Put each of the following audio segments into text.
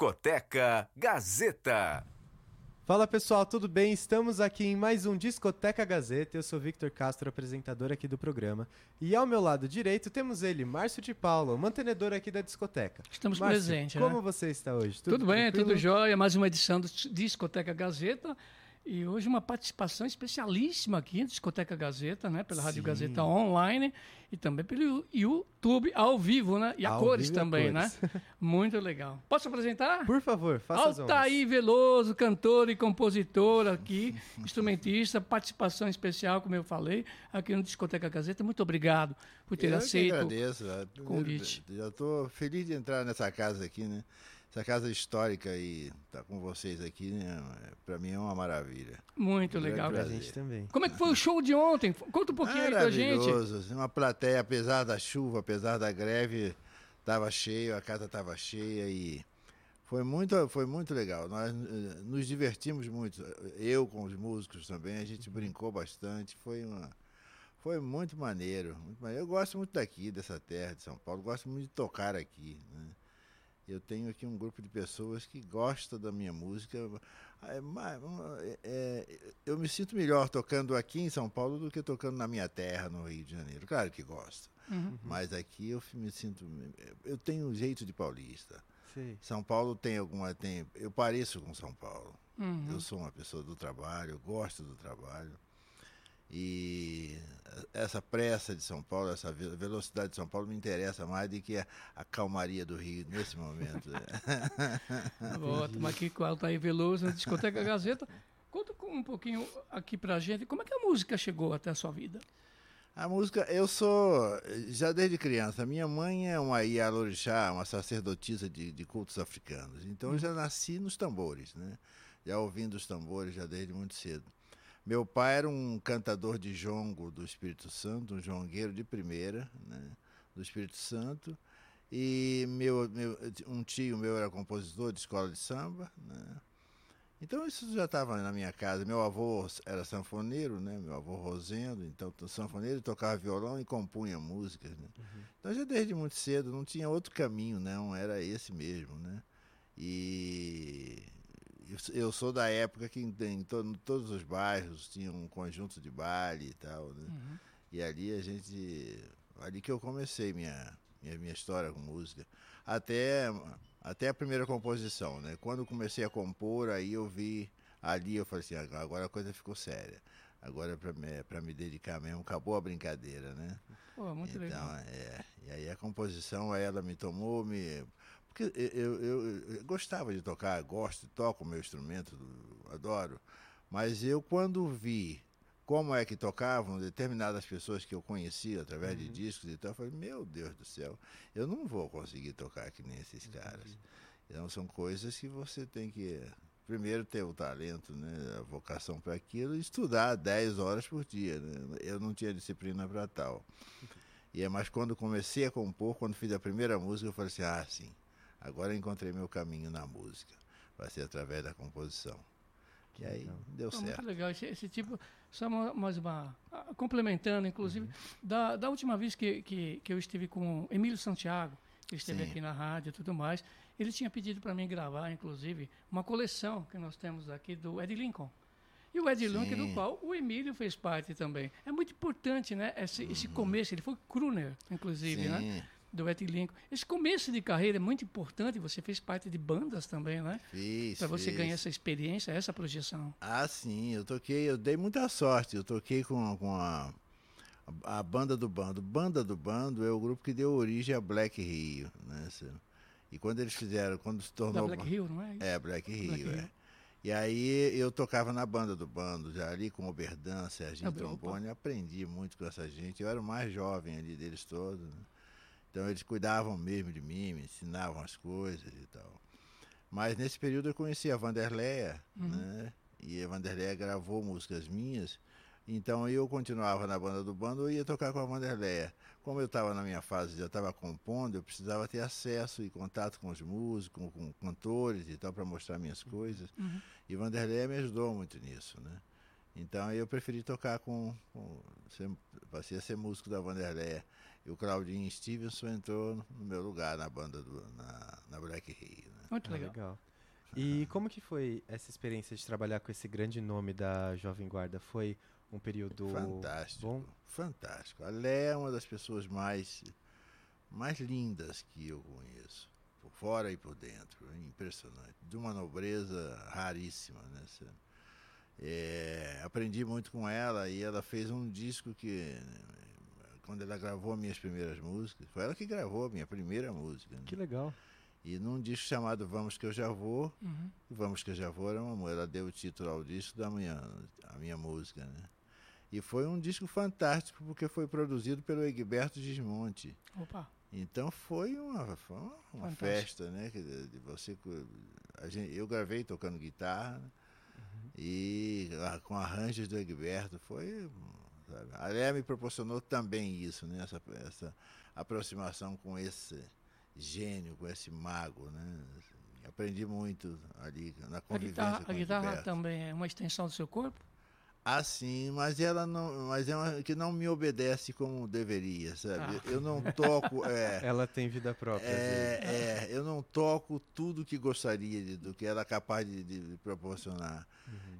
Discoteca Gazeta. Fala pessoal, tudo bem? Estamos aqui em mais um Discoteca Gazeta. Eu sou Victor Castro, apresentador aqui do programa. E ao meu lado direito temos ele, Márcio de Paulo, mantenedor aqui da discoteca. Estamos presentes. Como né? você está hoje? Tudo, bem, tranquilo? tudo jóia. Mais uma edição do Discoteca Gazeta. E hoje uma participação especialíssima aqui na Discoteca Gazeta, né? Pela Rádio Sim. Gazeta online e também pelo YouTube ao vivo, né? E a Ao cores e a também, cores. né? Muito legal. Posso apresentar? Por favor, faça. Altair Veloso, cantor e compositor aqui, instrumentista, participação especial, como eu falei, aqui no Discoteca Gazeta. Muito obrigado por ter eu aceito. Agradeço. né? o convite. Já estou feliz de entrar nessa casa aqui, né? Essa casa histórica e estar com vocês aqui, né? Para mim é uma maravilha. Muito Grande legal. Pra gente também. Como é que foi o show de ontem? Conta um pouquinho aí pra gente. Maravilhoso. assim, Uma plateia, apesar da chuva, apesar da greve, estava cheio, a casa estava cheia e foi muito, foi muito legal. Nós eh, nos divertimos muito. Eu com os músicos também, a gente brincou bastante. Foi uma, foi muito maneiro, muito maneiro. Eu gosto muito daqui, dessa terra de São Paulo. Gosto muito de tocar aqui. Né? Eu tenho aqui um grupo de pessoas que gostam da minha música. É, é, eu me sinto melhor tocando aqui em São Paulo do que tocando na minha terra, no Rio de Janeiro. Claro que gosto. Uhum. Mas aqui eu me sinto. Eu tenho um jeito de paulista. Sei. São Paulo tem alguma. Tem, eu pareço com São Paulo. Uhum. Eu sou uma pessoa do trabalho, eu gosto do trabalho. E essa pressa de São Paulo, essa ve- velocidade de São Paulo me interessa mais do que a, a calmaria do Rio nesse momento. Vou tomar aqui com o Altair Veloso na Discoteca Gazeta. Conta um pouquinho aqui pra gente, como é que a música chegou até a sua vida? A música, eu sou, já desde criança, minha mãe é uma Ialorixá, uma sacerdotisa de, de cultos africanos. Então eu já nasci nos tambores, né? Já ouvindo os tambores já desde muito cedo. Meu pai era um cantador de jongo do Espírito Santo, um jongueiro de primeira, né? Do Espírito Santo. E meu, meu, um tio meu era compositor de escola de samba, né? Então isso já estava na minha casa. Meu avô era sanfoneiro, né? Meu avô Rosendo, então sanfoneiro tocava violão e compunha músicas, né? Então já desde muito cedo não tinha outro caminho, não, era esse mesmo, né? E eu- sou da época que em, em to- todos os bairros tinha um conjunto de baile e tal, né? E ali a gente. Ali que eu comecei minha, minha, minha história com música. Até, até a primeira composição, né? Quando comecei a compor, aí eu vi. Ali eu falei assim, "Ah, agora a coisa ficou séria. Agora é pra me, é pra me dedicar mesmo, acabou a brincadeira, né? Pô, muito então, legal. é. E aí a composição, ela me tomou, me. Porque eu, eu, eu gostava de tocar, gosto, toco o meu instrumento, adoro. Mas eu, quando vi como é que tocavam determinadas pessoas que eu conhecia através de discos e tal, eu falei, meu Deus do céu, eu não vou conseguir tocar que nem esses caras. Então são coisas que você tem que primeiro ter o talento, né, a vocação para aquilo e estudar 10 horas por dia. Né? Eu não tinha disciplina para tal. E é mais quando comecei a compor, quando fiz a primeira música, eu falei assim, ah, sim, agora encontrei meu caminho na música. Vai ser através da composição. E aí legal. deu muito certo. legal. Esse, esse tipo, só uma- mais uma. ah, Complementando, inclusive, Uhum. da, da última vez que, que, que eu estive com o Emílio Santiago, que esteve Sim. aqui na rádio e tudo mais, ele tinha pedido para mim gravar, inclusive, uma coleção que nós temos aqui do Ed Lincoln. E o Ed Lincoln, do Sim. qual o Emílio fez parte também. É muito importante, né? Esse, esse começo, ele foi crooner, inclusive, né? Do Ed Lincoln. Esse começo de carreira é muito importante, você fez parte de bandas também, né? fiz. Para você fiz. ganhar essa experiência, essa projeção. Ah, sim, eu toquei, eu dei muita sorte. Eu toquei com, com a, a banda do bando. Banda do bando é o grupo que deu origem a Black Rio, né? E quando eles fizeram, quando se Da tornou. Black Hill, não é? isso? É, Black Rio, Black é. Hill. E aí eu tocava na banda do bando, já ali com o Oberdan, Serginho opa. Trombone, aprendi muito com essa gente. Eu era o mais jovem ali deles todos. né? Então eles cuidavam mesmo de mim, me ensinavam as coisas e tal. Mas nesse período eu conheci a Vanderleia, né? E a Vanderleia gravou músicas minhas. Então eu continuava na banda do bando, eu ia tocar com a Vanderleia. Como eu estava na minha fase, já estava compondo, eu precisava ter acesso e contato com os músicos, com, com cantores e tal, para mostrar minhas coisas. E Vanderleia me ajudou muito nisso, né? Então eu preferi tocar com. com ser, passei a ser músico da Vanderleia. E o Claudinho Stevenson entrou no meu lugar na banda do, na, na Black Rio. Né? Muito Ah, legal. E como que foi essa experiência de trabalhar com esse grande nome da Jovem Guarda? Foi um período Fantástico. bom? Fantástico. A Léa é uma das pessoas mais, mais lindas que eu conheço. Por fora e por dentro. É impressionante. De uma nobreza raríssima. Né? É, aprendi muito com ela e ela fez um disco que. Quando ela gravou minhas primeiras músicas, foi ela que gravou a minha primeira música. né? Que legal. E num disco chamado Vamos Que Eu Já Vou, Uhum. Vamos que eu já vou era uma, ela deu o título ao disco da minha, a minha música, né? E foi um disco fantástico porque foi produzido pelo Egberto Gismonte. Opa. Então foi uma, foi uma, uma festa, né? De você, a gente, eu gravei tocando guitarra né? e ah, com arranjos do Egberto foi. Sabe? A Léa me proporcionou também isso, né? Essa, essa aproximação com esse gênio, com esse mago, né? Aprendi muito ali na A convivência guitarra, com a guitarra também é uma extensão do seu corpo? Ah, sim, mas ela não, mas é uma que não me obedece como deveria, sabe? Ah. Eu não toco, é, Ela tem vida própria. é, é, eu não toco tudo que gostaria de, do que ela é capaz de, de proporcionar.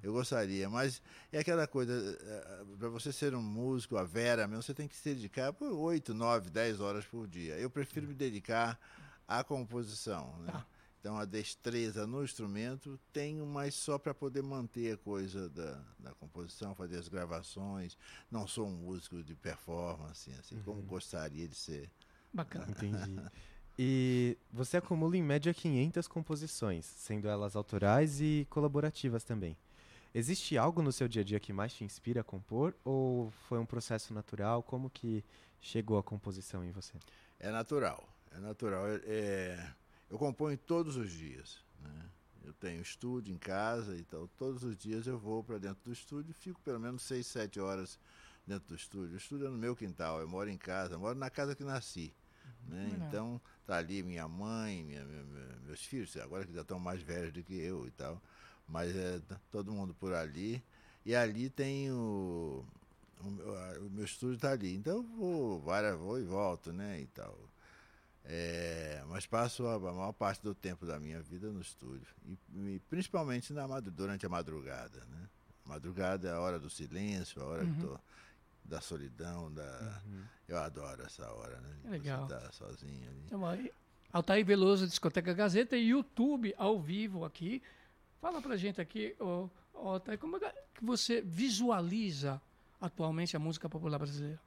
Eu gostaria, mas é aquela coisa, para você ser um músico, a Vera mesmo, você tem que se dedicar por 8, 9, 10 horas por dia. Eu prefiro me dedicar à composição. Né? Tá. Então a destreza no instrumento tenho, mas só para poder manter a coisa da, da composição, fazer as gravações. Não sou um músico de performance, assim, como gostaria de ser. Bacana. Entendi. E você acumula em média 500 composições, sendo elas autorais e colaborativas também. Existe algo no seu dia a dia que mais te inspira a compor ou foi um processo natural? Como que chegou a composição em você? É natural, é natural. É, é- eu componho todos os dias. Né? Eu tenho estúdio em casa, então todos os dias eu vou para dentro do estúdio, fico pelo menos 6, 7 horas dentro do estúdio. O estúdio é no meu quintal, eu moro em casa, moro na casa que nasci. Né? Legal. Então tá ali minha mãe, minha- minha- meus filhos, agora que já estão mais velhos do que eu e tal, mas é tá todo mundo por ali. E ali tem o, o, o meu estúdio está ali. Então eu vou, várias, vou e volto, né? E tal. É, mas passo a, maior parte do tempo da minha vida no estúdio. E, e principalmente na, durante a madrugada. Né? Madrugada é a hora do silêncio, a hora que tô- da solidão, da. Eu adoro essa hora, né? de Legal. Você tá sozinho ali. Então, aí, Altair Veloso, Discoteca Gazeta e YouTube ao vivo aqui. Fala pra gente aqui, ô, ô, Altair, como é que você visualiza atualmente a música popular brasileira?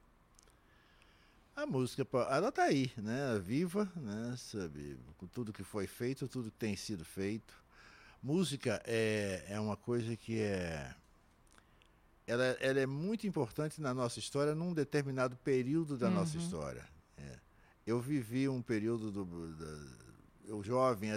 A música, ela tá aí, né? Viva, né? Sabe, com tudo que foi feito, tudo que tem sido feito. Música é, é uma coisa que é. Ela, ela é muito importante na nossa história num determinado período da nossa Uhum. história. É. Eu vivi um período do. Da, eu jovem,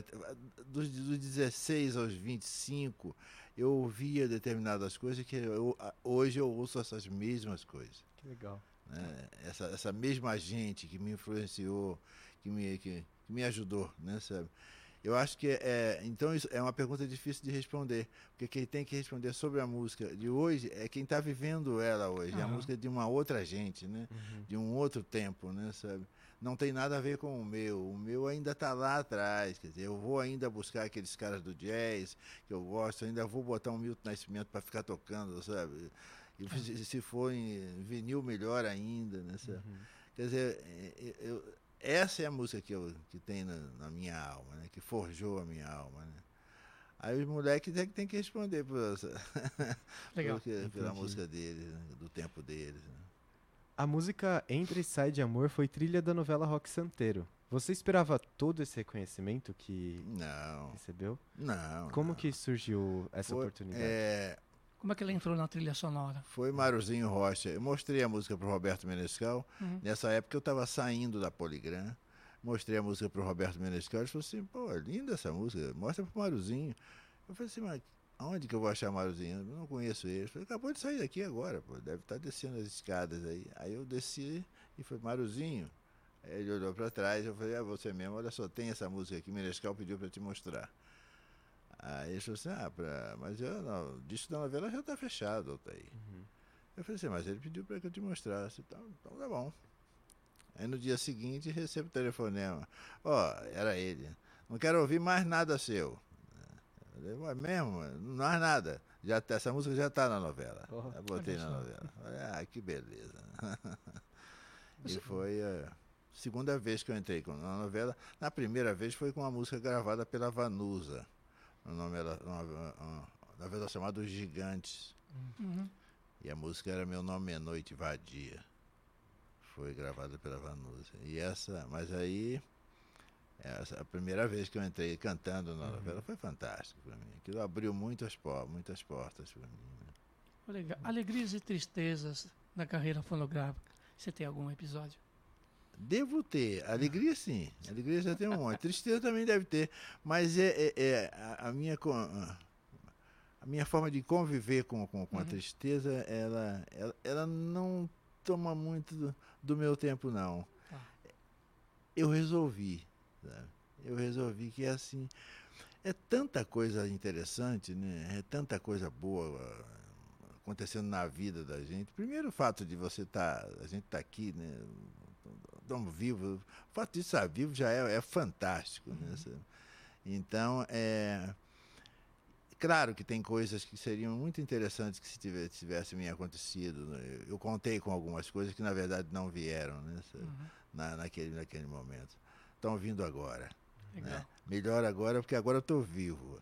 dos, dos 16 aos 25, eu ouvia determinadas coisas que eu, hoje eu ouço essas mesmas coisas Que legal. Né? essa, essa mesma gente que me influenciou, que me, que, que me ajudou, né, sabe? Eu acho que é, então isso é uma pergunta difícil de responder, porque quem tem que responder sobre a música de hoje é quem está vivendo ela hoje, é a música de uma outra gente, né? De um outro tempo, né, sabe? Não tem nada a ver com o meu, o meu ainda está lá atrás, quer dizer, eu vou ainda buscar aqueles caras do jazz que eu gosto, ainda vou botar um Milton Nascimento para ficar tocando, sabe? E se- for em vinil, melhor ainda, né? sabe? Quer dizer, é, é, eu- essa é a música que, eu, que tem na, na minha alma, né? Que forjou a minha alma, né? Aí os moleques tem, que- tem que responder por essa, Legal. porque- pela música deles, né? do tempo deles. né? A música Entra e Sai de Amor foi trilha da novela Rock Santeiro. Você esperava todo esse reconhecimento que Não, recebeu? não. Como não. que surgiu essa Foi- oportunidade? É, Como é que ela entrou na trilha sonora? Foi Maruzinho Rocha. Eu mostrei a música para o Roberto Menescal. Uhum. Nessa época eu estava saindo da Poligram. Mostrei a música para o Roberto Menescal. Ele falou assim: pô, é linda essa música. Mostra para o Maruzinho. Eu falei assim: mas aonde que eu vou achar Maruzinho? Eu não conheço ele. Ele falou: acabou de sair daqui agora. Pô, deve estar descendo as escadas aí. Aí eu desci e falei: Maruzinho. Aí ele olhou para trás. Eu falei: é você mesmo. Olha só, tem essa música aqui. Menescal pediu para te mostrar. Aí ele falou assim, ah, pra, mas eu, não, o disco da novela já tá fechado, Altair. Eu falei assim, mas ele pediu para que eu te mostrasse. Então, então tá bom. Aí no dia seguinte recebo o telefonema. Ó, era ele. Não quero ouvir mais nada seu. Eu falei, mesmo, não há nada. Já tá, essa música já está na novela. Oh, eu botei na novela. Falei, ah, que beleza. e foi a segunda vez que eu entrei na novela. Na primeira vez foi com uma música gravada pela Vanusa. O nome era uma, uma novela chamada Os Gigantes. Uhum. E a música era Meu Nome é Noite Vadia. Foi gravada pela Vanusa. E essa, mas aí essa, a primeira vez que eu entrei cantando na novela foi fantástico para mim. Aquilo abriu muitas, muitas portas para mim. Né? Legal. Alegrias e tristezas da carreira fonográfica. Você tem algum episódio? Devo ter. Alegria sim. Alegria já tem um monte. Tristeza também deve ter. Mas é, é, é a, a, minha a minha forma de conviver com, com, com uhum. a tristeza, ela, ela, ela, não toma muito do, do meu tempo, não. Ah. Eu resolvi. Sabe? Eu resolvi que é assim. É tanta coisa interessante, né? É tanta coisa boa acontecendo na vida da gente. Primeiro o fato de você estar, tá, a gente tá aqui, né? Estamos vivos. O fato de estar vivo já é, é fantástico, né? uhum. Então, é claro que tem coisas que seriam muito interessantes que se tivesse, tivesse me acontecido. Né? Eu contei com algumas coisas que na verdade não vieram né? uhum. Na, naquele, naquele momento. Estão vindo agora. Né? Melhor agora porque agora eu estou vivo.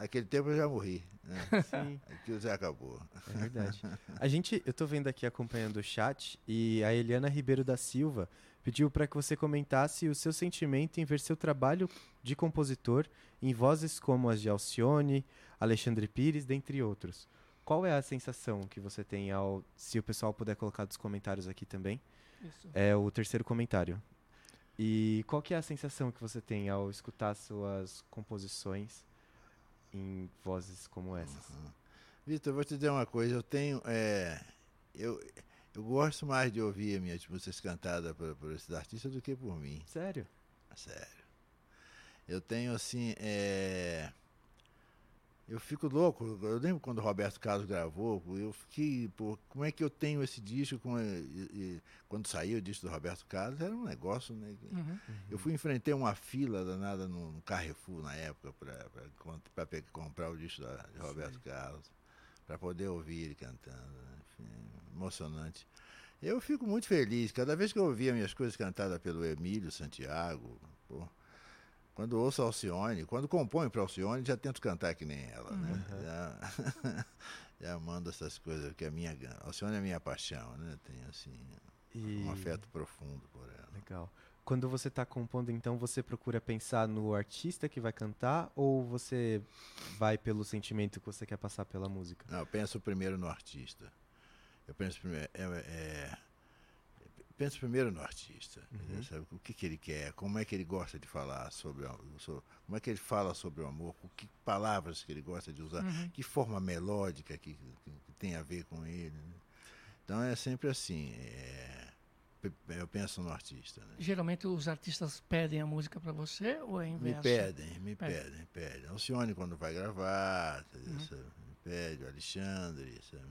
Aquele tempo eu já morri. Né? Sim. Aquilo já acabou. É verdade. A gente, eu estou vendo aqui acompanhando o chat e a Eliana Ribeiro da Silva pediu para que você comentasse o seu sentimento em ver seu trabalho de compositor em vozes como as de Alcione, Alexandre Pires, dentre outros. Qual é a sensação que você tem ao. Se o pessoal puder colocar dos comentários aqui também. Isso. É o terceiro comentário. E qual que é a sensação que você tem ao escutar suas composições em vozes como essas? Uhum. Vitor, eu vou te dizer uma coisa. Eu tenho. É, eu, eu gosto mais de ouvir minhas músicas cantadas por, por esses artistas do que por mim. Sério? Sério. Eu tenho assim. É, eu fico louco. Eu lembro quando o Roberto Carlos gravou, eu fiquei, pô, como é que eu tenho esse disco? Com, e, e, quando saiu o disco do Roberto Carlos, era um negócio, né? Uhum. Eu fui enfrentar uma fila danada no, no Carrefour na época para comprar o disco da, de Roberto Sim. Carlos, para poder ouvir ele cantando. Né? Enfim, emocionante. Eu fico muito feliz. Cada vez que eu ouvia minhas coisas cantadas pelo Emílio Santiago, pô, quando ouço Alcione, quando compõe para Alcione, já tento cantar que nem ela, né? Uhum. Já, já mando essas coisas, que a minha Alcione é minha paixão, né? Tenho assim e... um afeto profundo por ela. Legal. Quando você está compondo, então você procura pensar no artista que vai cantar ou você vai pelo sentimento que você quer passar pela música? Não, eu penso primeiro no artista. Eu penso primeiro é, é penso primeiro no artista, uhum. sabe? o que, que ele quer, como é que ele gosta de falar sobre, sobre, como é que ele fala sobre o amor, que palavras que ele gosta de usar, uhum. que forma melódica que, que, que, tem a ver com ele. Né? Então é sempre assim, é, eu penso no artista. Né? Geralmente os artistas pedem a música para você ou é inverso? Me pedem, me Pede. pedem, pedem. Alcione quando vai gravar, uhum. me pede, o Alexandre, sabe?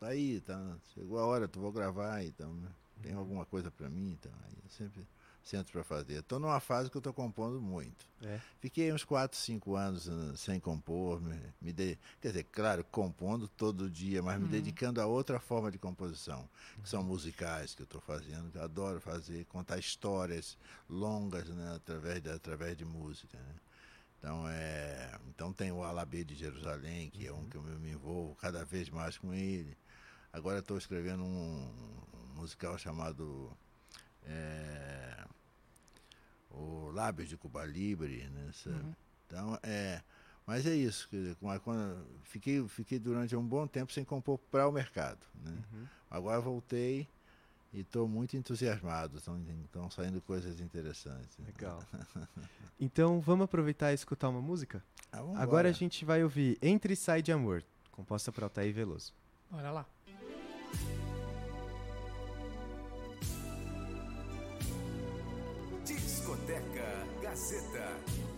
tá aí, tá, chegou a hora, tu vou gravar, então... Né? Tem alguma coisa para mim, então aí eu sempre sento para fazer. Estou numa fase que eu estou compondo muito. É. Fiquei uns 4, 5 anos uh, sem compor, me, me de... quer dizer, claro, compondo todo dia, mas me uhum. dedicando a outra forma de composição, que são musicais que eu estou fazendo, que eu adoro fazer, contar histórias longas né, através, de, através de música. Né? Então, é, então tem o Alabê de Jerusalém, que uhum. é um que eu me envolvo cada vez mais com ele. Agora estou escrevendo um, um, musical chamado é, O Lábios de Cuba Libre, né? Uhum. Então, é. Mas é isso, dizer, quando, fiquei, fiquei durante um bom tempo sem compor para o mercado. Né? Uhum. Agora voltei e estou muito entusiasmado, estão saindo coisas interessantes. Legal. então vamos aproveitar e escutar uma música? Ah, Agora a gente vai ouvir Entre e Sai de Amor, composta por Altair Veloso. Bora lá. Discoteca Gazeta.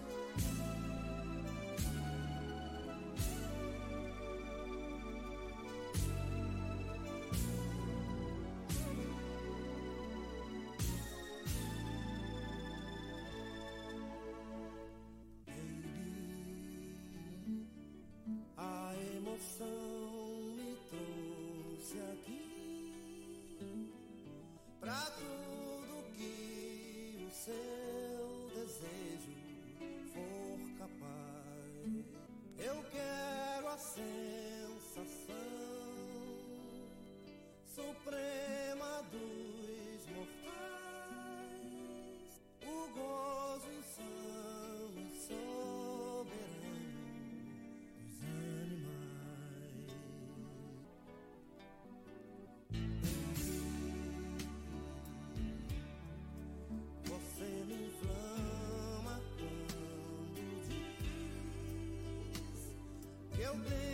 help me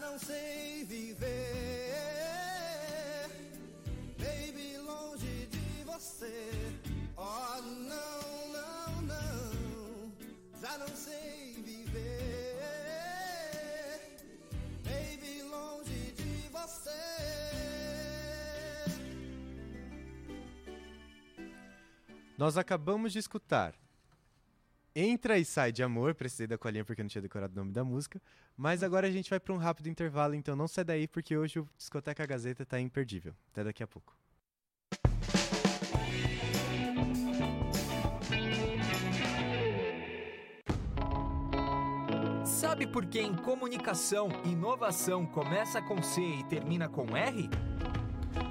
já não sei viver. Baby, longe de você. Oh, não, não, não, já não sei viver. Baby, longe de você. Nós acabamos de escutar Entra e sai de amor, precisei da colinha porque não tinha decorado o nome da música. Mas agora a gente vai para um rápido intervalo, então não sai daí porque hoje o Discoteca Gazeta está imperdível. Até daqui a pouco. Sabe por que em comunicação, inovação começa com C e termina com R?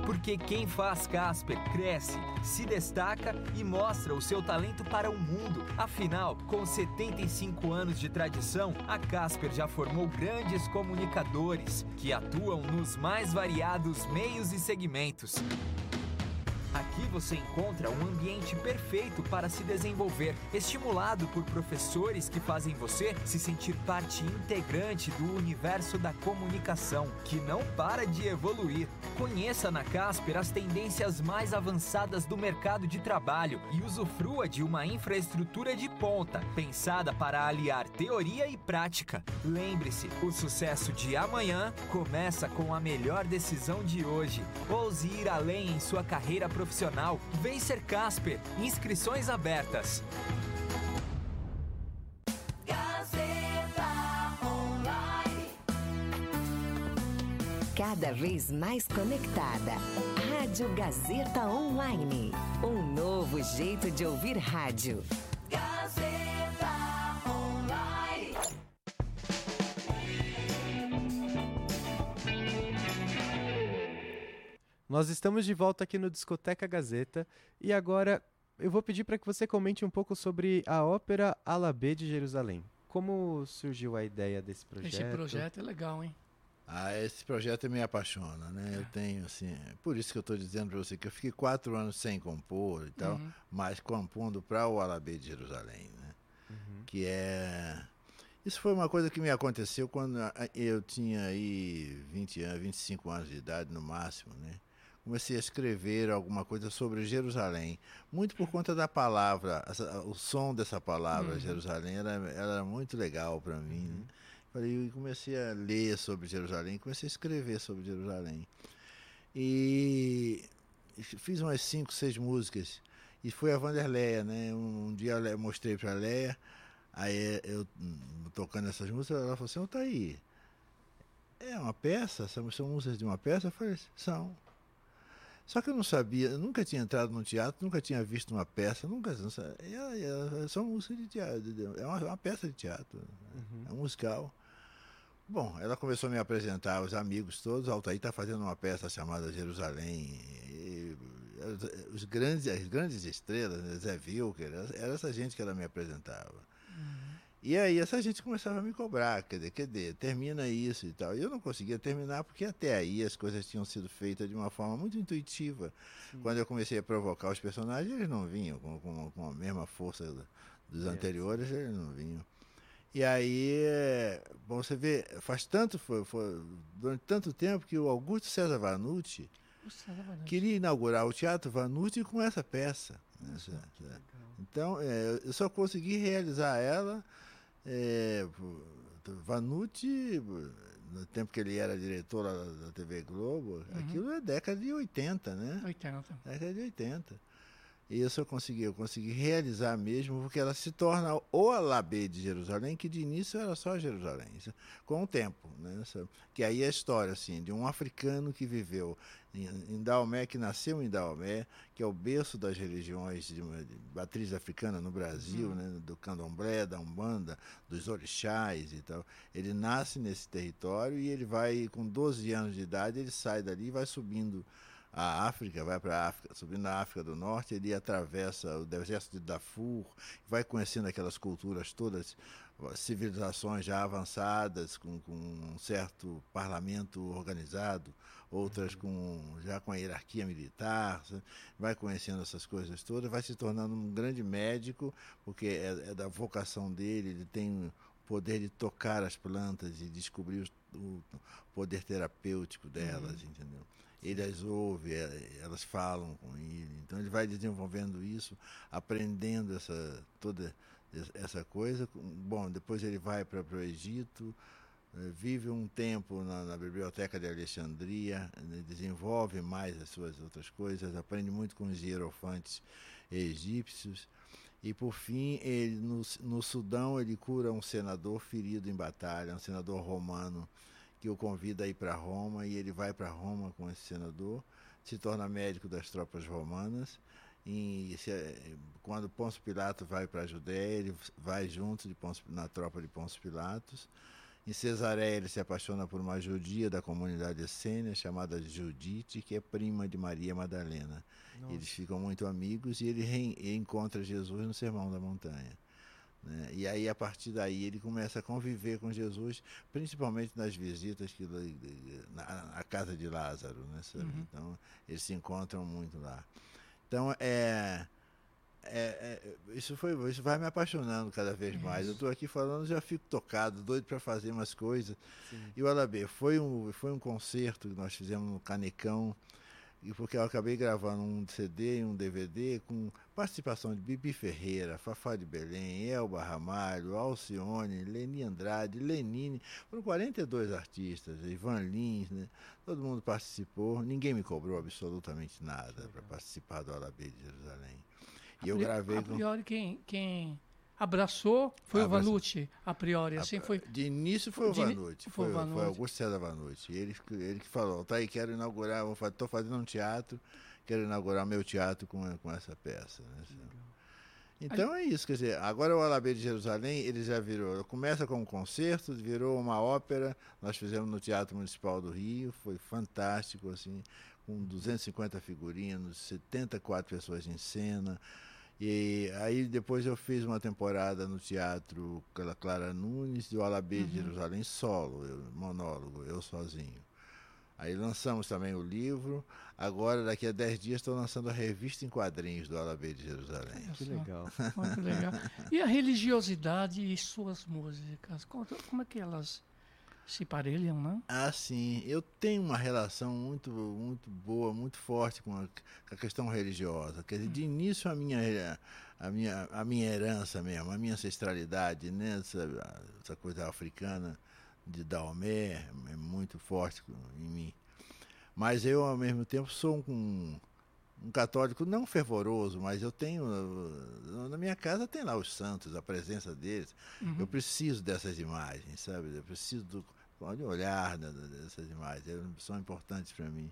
Porque quem faz Casper cresce, se destaca e mostra o seu talento para o mundo. Afinal, com 75 anos de tradição, a Casper já formou grandes comunicadores que atuam nos mais variados meios e segmentos. Aqui você encontra um ambiente perfeito para se desenvolver, estimulado por professores que fazem você se sentir parte integrante do universo da comunicação, que não para de evoluir. Conheça na Casper as tendências mais avançadas do mercado de trabalho e usufrua de uma infraestrutura de ponta, pensada para aliar teoria e prática. Lembre-se, o sucesso de amanhã começa com a melhor decisão de hoje. Ouse ir além em sua carreira profissional profissional, vem ser Casper. Inscrições abertas. Cada vez mais conectada. Rádio Gazeta Online. Um novo jeito de ouvir rádio. Nós estamos de volta aqui no Discoteca Gazeta e agora eu vou pedir para que você comente um pouco sobre a ópera Alabê de Jerusalém. Como surgiu a ideia desse projeto? Esse projeto é legal, hein? Ah, esse projeto me apaixona, né? É. Eu tenho, assim, por isso que eu estou dizendo para você que eu fiquei quatro anos sem compor e tal, uhum. mas compondo para o Alabê de Jerusalém, né? Uhum. Que é... Isso foi uma coisa que me aconteceu quando eu tinha aí 20 anos, 25 anos de idade no máximo, né? Comecei a escrever alguma coisa sobre Jerusalém. Muito por conta da palavra, o som dessa palavra, uhum. Jerusalém, era, era muito legal para mim. Né? Uhum. Falei, comecei a ler sobre Jerusalém, comecei a escrever sobre Jerusalém. E fiz umas cinco, seis músicas. E foi a Vanderleia, né? Um, um dia eu mostrei para a Leia, aí eu hum, tocando essas músicas, ela falou assim, ô tá aí. É uma peça? São, são músicas de uma peça? Eu falei, são. Só que eu não sabia, eu nunca tinha entrado num teatro, nunca tinha visto uma peça, nunca. Sabia, é, é, são músicas de teatro, é uma, uma peça de teatro, uhum. é um musical. Bom, ela começou a me apresentar aos amigos todos. Altair está fazendo uma peça chamada Jerusalém. E, os grandes, as grandes estrelas, né, Zé Wilker, era essa gente que ela me apresentava. E aí essa gente começava a me cobrar, quer dizer, quer dizer, termina isso e tal. E eu não conseguia terminar porque até aí as coisas tinham sido feitas de uma forma muito intuitiva. Sim. Quando eu comecei a provocar os personagens, eles não vinham com, com, com a mesma força dos é. anteriores, eles não vinham. E aí, bom, você vê, faz tanto, foi, foi, durante tanto tempo que o Augusto César Vanucci, César Vanucci. queria inaugurar o Teatro Vanucci com essa peça. Né? Então, é, eu só consegui realizar ela é, Vanucci, no tempo que ele era diretor da TV Globo, uhum. aquilo é década de 80, né? 80. Década de 80. E isso eu consegui, eu consegui realizar mesmo, porque ela se torna o Alabê de Jerusalém, que de início era só Jerusalém, com o tempo. Né? Que aí é a história assim, de um africano que viveu em Daomé, que nasceu em Daomé, que é o berço das religiões de, de matriz africana no Brasil, uhum. né? do candomblé, da umbanda, dos orixás e tal. Ele nasce nesse território e ele vai, com 12 anos de idade, ele sai dali e vai subindo a África, vai para a África, subindo na África do Norte, ele atravessa o deserto de Darfur, vai conhecendo aquelas culturas todas, civilizações já avançadas, com, com um certo parlamento organizado, outras uhum. com, já com a hierarquia militar, vai conhecendo essas coisas todas, vai se tornando um grande médico, porque é, é da vocação dele, ele tem o poder de tocar as plantas e descobrir o, o poder terapêutico delas, uhum. entendeu? ele as ouve, é, elas falam com ele. Então ele vai desenvolvendo isso, aprendendo essa toda essa coisa. Bom, depois ele vai para o Egito, é, vive um tempo na, na, biblioteca de Alexandria, né, desenvolve mais as suas outras coisas, aprende muito com os hierofantes egípcios. E por fim, ele no, no Sudão ele cura um senador ferido em batalha, um senador romano que o convida a ir para Roma e ele vai para Roma com esse senador, se torna médico das tropas romanas. E se, quando Pôncio Pilato vai para a Judéia, ele vai junto de Pôncio, na tropa de Pôncio Pilatos. Em Cesareia, ele se apaixona por uma judia da comunidade essênia, chamada Judite, que é prima de Maria Madalena. Nossa. Eles ficam muito amigos e ele reencontra Jesus no Sermão da Montanha. Né? E aí, a partir daí, ele começa a conviver com Jesus, principalmente nas visitas que, na, na casa de Lázaro. Né, uhum. Então, eles se encontram muito lá. Então, é, é, é, isso, foi, isso vai me apaixonando cada vez mais. Eu estou aqui falando, já fico tocado, doido para fazer umas coisas. Sim. E o Alabê, foi um, foi um concerto que nós fizemos no Canecão e porque eu acabei gravando um CD e um DVD com participação de Bibi Ferreira, Fafá de Belém, Elba Ramalho, Alcione, Leni Andrade, Lenine, foram 42 artistas, Ivan Lins, né? todo mundo participou, ninguém me cobrou absolutamente nada para participar do Alabê de Jerusalém. E a eu gravei a priori, com... quem, quem abraçou foi Abraçou. o Vanucci, a priori. Assim foi. De início foi o Vanucci. Foi, foi, Vanucci. foi Augusto César Vanucci. Ele, ele que falou: tá aí, quero inaugurar, estou fazendo um teatro, quero inaugurar meu teatro com, com essa peça. Né? Então aí, é isso, quer dizer, agora o Alabê de Jerusalém, ele já virou, começa com um concerto, virou uma ópera, nós fizemos no Teatro Municipal do Rio, foi fantástico, assim, com 250 figurinos, 74 pessoas em cena, e aí depois eu fiz uma temporada no teatro Clara Nunes e o Alabê uhum. de Jerusalém solo, eu, monólogo, eu sozinho. Aí lançamos também o livro. Agora, daqui a 10 dias, estou lançando a revista em quadrinhos do Alabê de Jerusalém. Que legal. Muito legal. E a religiosidade e suas músicas? Como é que elas se parelham, né? Ah, sim. Eu tenho uma relação muito, muito boa, muito forte com a, com a questão religiosa. Quer dizer, de hum. início a minha, a minha, a minha herança mesmo, a minha ancestralidade, né? essa, essa coisa africana de Daomé é muito forte em mim. Mas eu, ao mesmo tempo, sou um, um católico não fervoroso, mas eu tenho na minha casa tem lá os santos, a presença deles. Eu preciso dessas imagens, sabe? Eu preciso do pode olhar né, dessas imagens, elas são importantes para mim.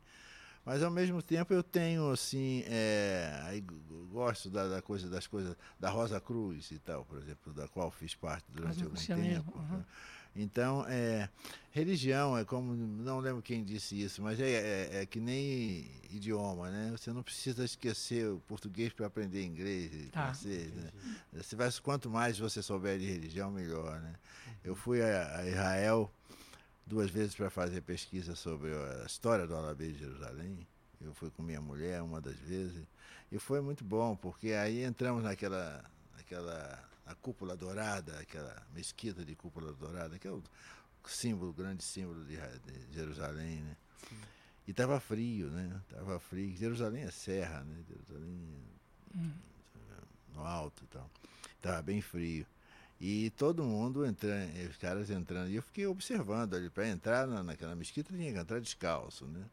Mas ao mesmo tempo eu tenho assim, é, aí gosto da, da coisa das coisas da Rosa Cruz e tal, por exemplo, da qual fiz parte durante algum tempo. uhum. né? Então, é, religião é como, não lembro quem disse isso, mas é, é- é que nem idioma, né? Você não precisa esquecer o português para aprender inglês Tá. francês, né? Você vai, quanto mais você souber de religião, melhor, né? Eu fui a, a Israel duas vezes para fazer pesquisa sobre a história do Alabê de Jerusalém. Eu fui com minha mulher uma das vezes e foi muito bom porque aí entramos naquela, naquela a cúpula dourada, aquela mesquita de cúpula dourada, que é o símbolo, o grande símbolo de, de Jerusalém, né? E estava frio, né? Tava frio. Jerusalém é serra, né? Jerusalém é no alto e tal. Estava bem frio. E todo mundo entrando, os caras entrando. E eu fiquei observando ali, para entrar na, naquela mesquita tinha que entrar descalço, né?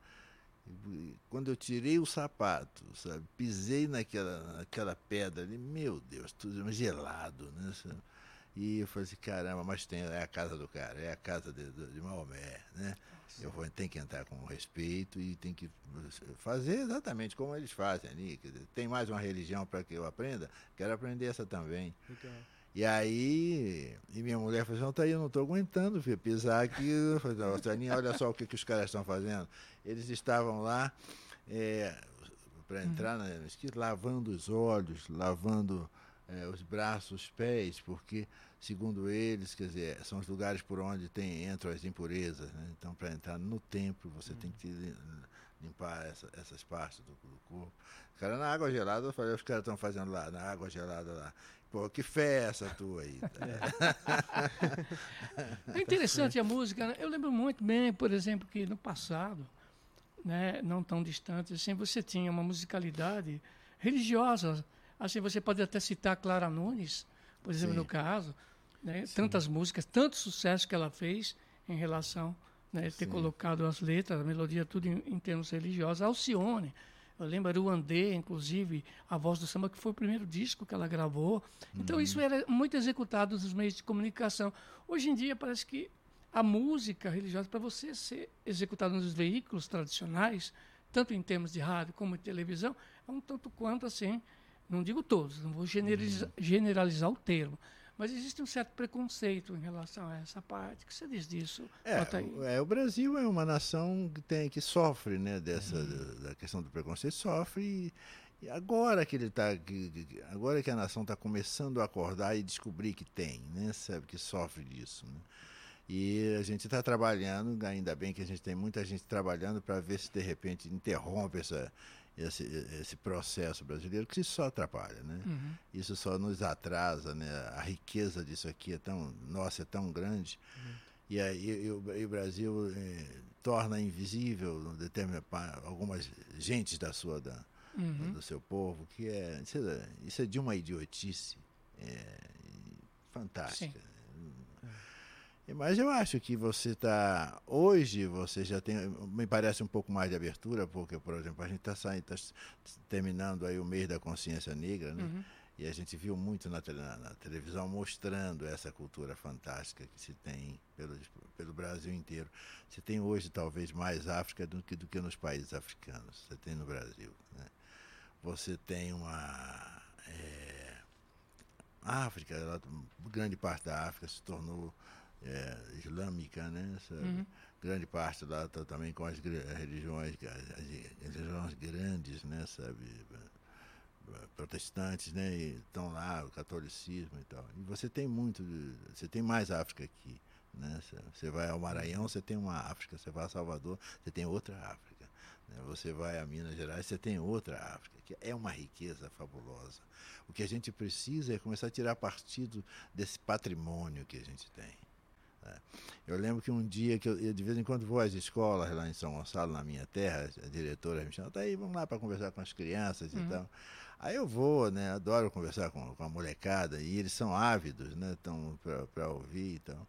E quando eu tirei o sapato, sabe, pisei naquela, naquela pedra ali, meu Deus, tudo gelado, né? E eu falei assim, caramba, mas tem, é a casa do cara, é a casa de, de, Maomé, né? Eu vou, tem que entrar com respeito e tem que fazer exatamente como eles fazem ali. dizer, tem mais uma religião para que eu aprenda? Quero aprender essa também. Legal. E aí, e minha mulher falou assim, não, tá aí, eu não estou aguentando, filho, pisar aqui. Eu falei, não, Soninha, olha só o que, que os caras estão fazendo. Eles estavam lá para entrar na mesquita, lavando os olhos, lavando eh, os braços, os pés, porque, segundo eles, quer dizer, são os lugares por onde tem, entram as impurezas. Né? Então, para entrar no templo, você tem que lim- limpar essa- essas partes do, do corpo. Os caras na água gelada, eu falei, os caras estão fazendo lá, na água gelada lá. Pô, que fé é essa tua aí? É interessante a música. né? Eu lembro muito bem, por exemplo, que no passado, né, não tão distante, assim, você tinha uma musicalidade religiosa. Assim, você pode até citar Clara Nunes, por exemplo, Sim. no caso, né, tantas músicas, tanto sucesso que ela fez em relação né, ter Sim. colocado as letras, a melodia, tudo em, em termos religiosos. Alcione, eu lembro Ruandê, inclusive, a voz do samba, que foi o primeiro disco que ela gravou. Então, isso era muito executado nos meios de comunicação. Hoje em dia, parece que a música religiosa, para você ser executada nos veículos tradicionais, tanto em termos de rádio como de televisão, é um tanto quanto assim, não digo todos, não vou generaliza- generalizar o termo, mas existe um certo preconceito em relação a essa parte. O que você diz disso? É, é, o Brasil é uma nação que tem que sofre, né, dessa da, da questão do preconceito, sofre e, e agora que ele tá que- agora que a nação está começando a acordar e descobrir que tem, né, sabe que sofre disso, né? E a gente está trabalhando, ainda bem que a gente tem muita gente trabalhando para ver se de repente interrompe essa, esse, esse processo brasileiro que só atrapalha, né? Isso só nos atrasa, né? A riqueza disso aqui é tão, nossa, é tão grande. E aí e o, e o Brasil eh, torna invisível algumas gentes da sua da, do seu povo, que é isso, é isso é de uma idiotice é, fantástica. E- Mas eu acho que você está. Hoje você já tem. Me parece um pouco mais de abertura, porque, por exemplo, a gente está saindo, tá terminando aí o mês da consciência negra, né? E a gente viu muito na, na- na televisão mostrando essa cultura fantástica que se tem pelo, pelo Brasil inteiro. Você tem hoje talvez mais África do que, do que nos países africanos. Você tem no Brasil. Né? Você tem uma. é, a África, ela, grande parte da África se tornou é, islâmica, né? sabe? Grande parte lá tá também com as religiões, as, as religiões grandes, né? Sabe? protestantes, né? Estão lá, o catolicismo e tal. E você tem muito, você tem mais África aqui, né? Você- Você vai ao Maranhão, você tem uma África. Você vai a Salvador, você tem outra África. né? Você vai a Minas Gerais, você tem outra África, que é uma riqueza fabulosa. O que a gente precisa é começar a tirar partido desse patrimônio que a gente tem. Né? Eu lembro que um dia que eu, eu de vez em quando vou às escolas lá em São Gonçalo, na minha terra, a diretora me chama, tá aí, vamos lá para conversar com as crianças e tal. Aí eu vou, né? Adoro conversar com, com a molecada e eles são ávidos, né? Estão para ouvir e tal.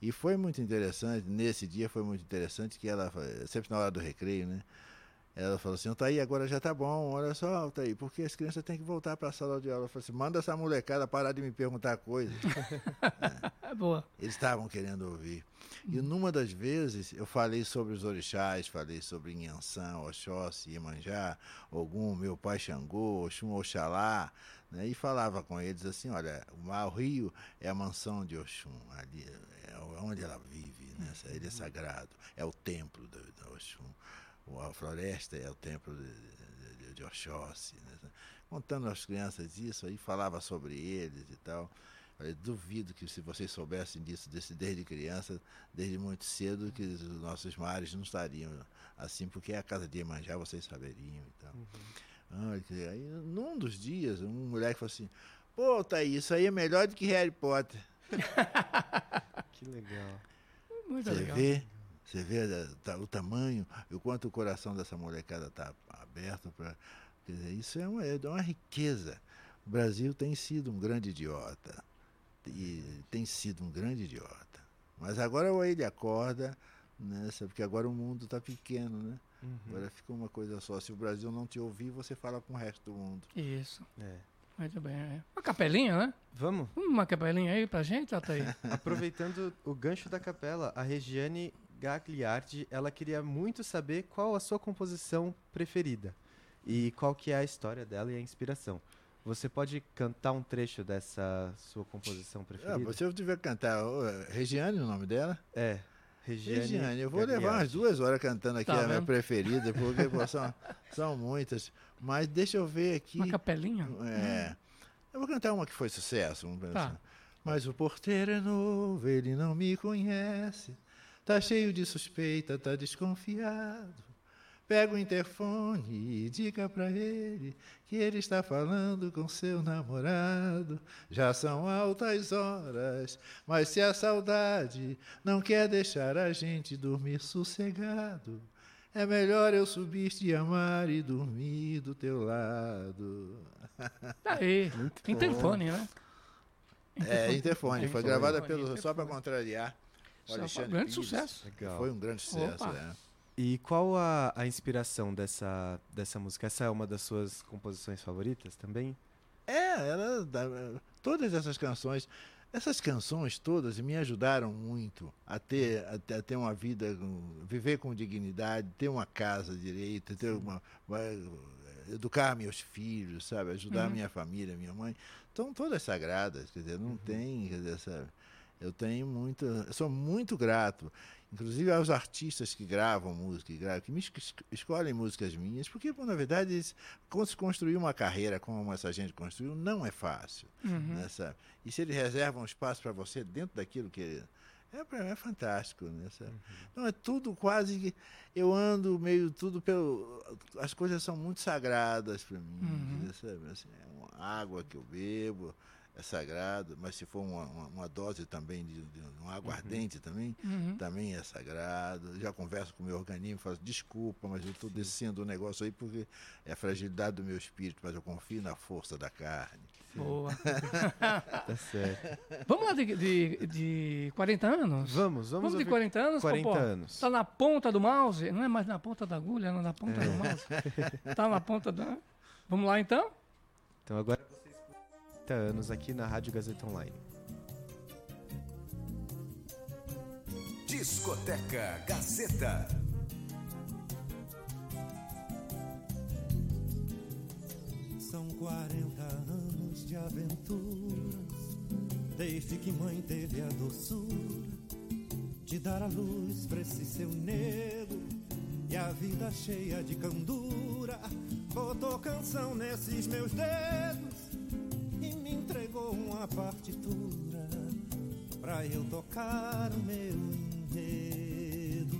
E foi muito interessante, nesse dia foi muito interessante que ela, sempre na hora do recreio, né? Ela falou assim, Altair, agora já tá bom, olha só, Altair, porque as crianças têm que voltar para a sala de aula. Eu falei assim, manda essa molecada parar de me perguntar coisas. É boa. Eles estavam querendo ouvir. E numa das vezes eu falei sobre os orixás, falei sobre Inhansã, Oxóssi, Iemanjá, Ogum, meu pai Xangô, Oxum, Oxalá, né? e falava com eles assim, olha, o mar, o rio é a mansão de Oxum, ali é onde ela vive, né? ele é sagrado, é o templo da Oxum. O- A floresta é o templo de, de, de, Oxóssi. Né? Contando às crianças isso, aí falava sobre eles e tal. Falei, duvido que se vocês soubessem disso desse, desde criança, desde muito cedo, que os nossos mares não estariam assim, porque é a casa de Iemanjá vocês saberiam e tal. Ah, que- aí, num dos dias, um moleque falou assim, pô, Thaís, isso aí é melhor do que Harry Potter. Que legal. Muito Você legal. vê, você vê eh, o tamanho e o quanto o coração dessa molecada está aberto para. Quer dizer, isso é uma, é uma riqueza. O Brasil tem sido um grande idiota. E tem sido um grande idiota. Mas agora ou ele acorda, né, sabe, porque agora o mundo está pequeno, né? Uhum. Agora fica uma coisa só. Se o Brasil não te ouvir, você fala com o resto do mundo. Isso. É. Muito bem. é. Uma capelinha, né? Vamos? Uma capelinha aí pra gente, Altair. Aproveitando o gancho da capela, a Regiane Gagliardi, ela queria muito saber qual a sua composição preferida e qual que é a história dela e a inspiração. Você pode cantar um trecho dessa sua composição Ah, preferida? se eu tiver que cantar, ô, Regiane, o nome dela? É, Regiane. Regiane, eu vou levar Gagliardi. umas duas horas cantando aqui Tá a minha preferida, porque pô, são, são muitas. Mas deixa eu ver aqui. Uma capelinha? É, eu vou cantar uma que foi sucesso. vamos Tá. pensar. Mas o porteiro é novo, ele não me conhece. Tá cheio de suspeita, tá desconfiado. Pega o interfone e diga pra ele que ele está falando com seu namorado. Já são altas horas, mas se a saudade não quer deixar a gente dormir sossegado, é melhor eu subir te amar e dormir do teu lado. Tá aí. Interfone, né? É, interfone, foi gravada pelo Interfone. Só para contrariar. O Só foi Alexandre um grande Pires. sucesso. Legal. Foi um grande sucesso, Opa. né? E qual a, a inspiração dessa, dessa música? Essa é uma das suas composições favoritas também? É, ela, dá- todas essas canções, essas canções todas me ajudaram muito a ter, a, ter- a ter uma vida, viver com dignidade, ter uma casa direita, ter uma, uma- educar meus filhos, sabe, ajudar a Uhum. minha família, minha mãe, estão todas sagradas, quer dizer, não tem, quer dizer, sabe, eu tenho muito, eu sou muito grato, inclusive aos artistas que gravam música, que, gravam, que me es- escolhem músicas minhas, porque, na verdade, se construir uma carreira como essa gente construiu, não é fácil. Uhum. Né, sabe? E se eles reservam espaço para você dentro daquilo que. É, pra mim é fantástico, né? sabe? Então é tudo quase que. Eu ando meio tudo pelo. As coisas são muito sagradas para mim. Uhum. né, sabe? Assim, é uma água que eu bebo, é sagrado, mas se for uma, uma, uma dose também de, de um aguardente também, Uhum. também é sagrado. Já converso com o meu organismo, falo, desculpa, mas eu estou descendo o negócio aí porque é a fragilidade do meu espírito, mas eu confio na força da carne. Boa. Tá certo. Vamos lá de, de, de 40 anos? Vamos, vamos, Vamos de ouvir 40 anos? 40 Popó? anos. Tá na ponta do mouse? Não é mais na ponta da agulha, não é na ponta do mouse. Tá na ponta da... Vamos lá então? Então agora vocês 40 anos aqui na Rádio Gazeta Online. Discoteca Gazeta. São 40 anos de aventuras, desde que mãe teve a doçura de dar a luz pra esse seu nego. E a vida cheia de candura, botou canção nesses meus dedos entregou uma partitura pra eu tocar o meu enredo.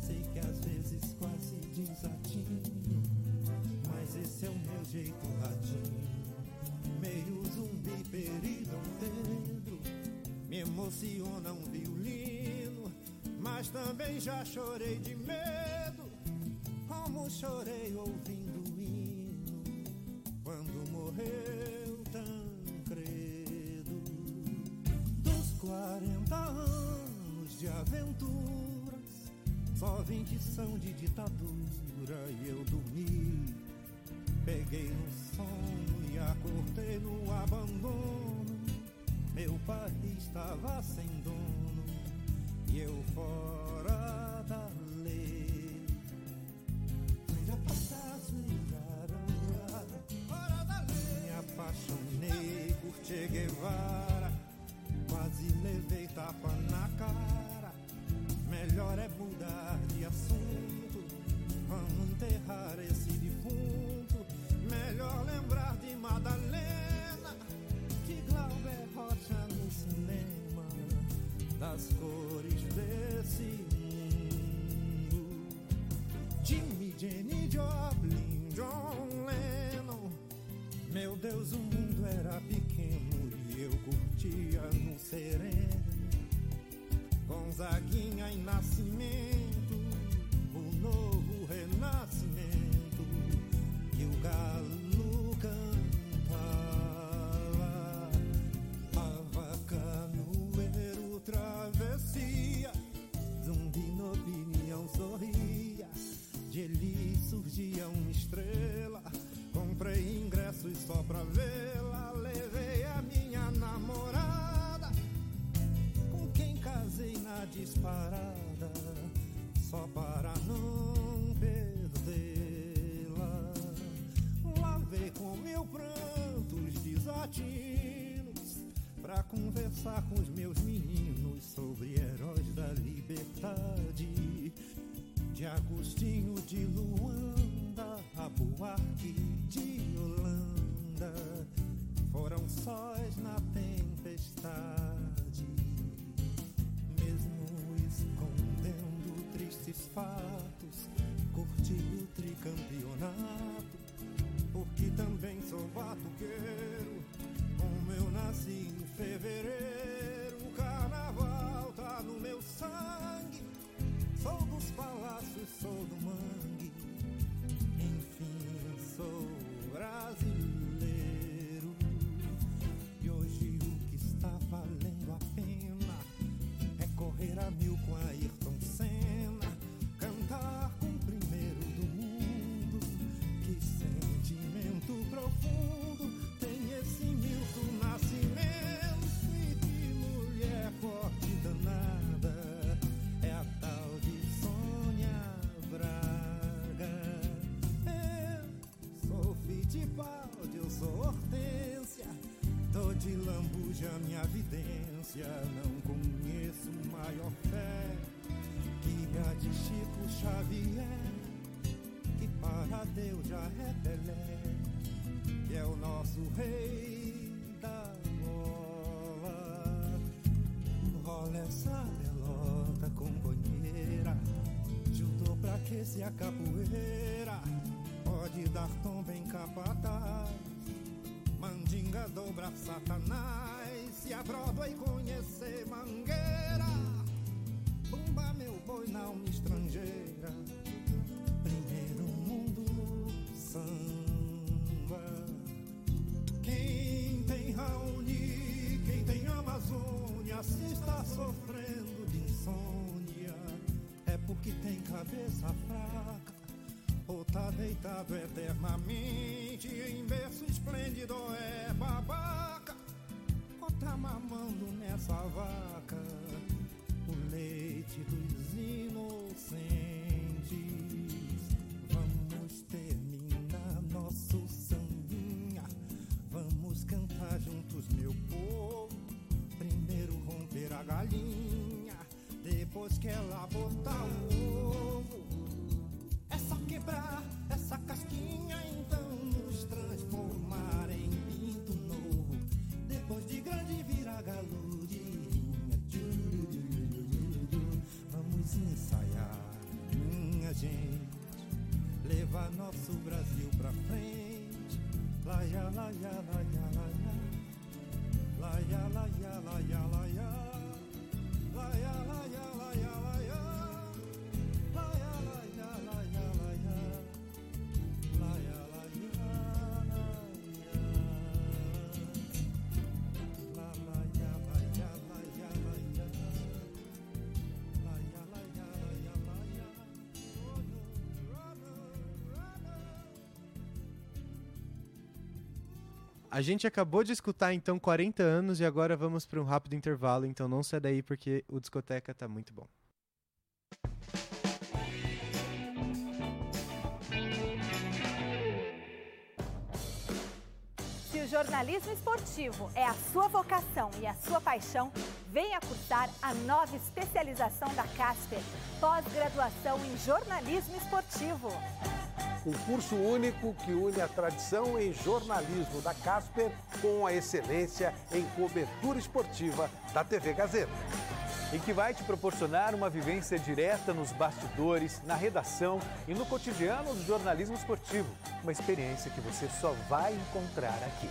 Sei que às vezes quase desatino, mas esse é o meu jeito latino. Meio zumbi, peridão, Pedro. Me emociona um violino, mas também já chorei de medo, como chorei ouvindo condição de ditadura e eu dormi. Peguei no sono e acordei no abandono. Meu pai estava sem dono e eu fora. conversar com os meus meninos sobre heróis da liberdade. De Agostinho de Luanda a Buarque de Holanda, foram sóis na tempestade. Mesmo escondendo tristes fatos, curti o tricampeonato. Satanás Se a Broadway conhecer Mangueira. Bumba meu boi na alma estrangeira. Primeiro mundo samba. Quem tem Raoni, quem tem Amazônia Se está sofrendo de insônia É porque tem cabeça fraca. Ou tá deitado eternamente mamando nessa vara. A gente acabou de escutar então 40 anos e agora vamos para um rápido intervalo, então não sai daí porque o discoteca tá muito bom. Se o jornalismo esportivo é a sua vocação e a sua paixão, venha cursar a nova especialização da Casper, pós-graduação em jornalismo esportivo. Um curso único que une a tradição em jornalismo da Casper com a excelência em cobertura esportiva da TV Gazeta. e que vai te proporcionar uma vivência direta nos bastidores, na redação e no cotidiano do jornalismo esportivo. Uma experiência que você só vai encontrar aqui.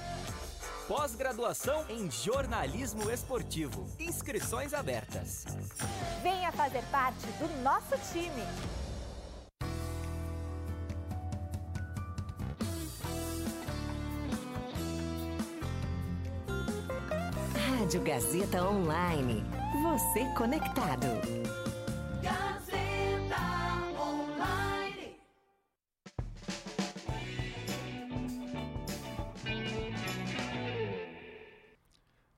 Pós-graduação em jornalismo esportivo. Inscrições abertas. Venha fazer parte do nosso time. Rádio Gazeta Online. Você conectado. Gazeta Online.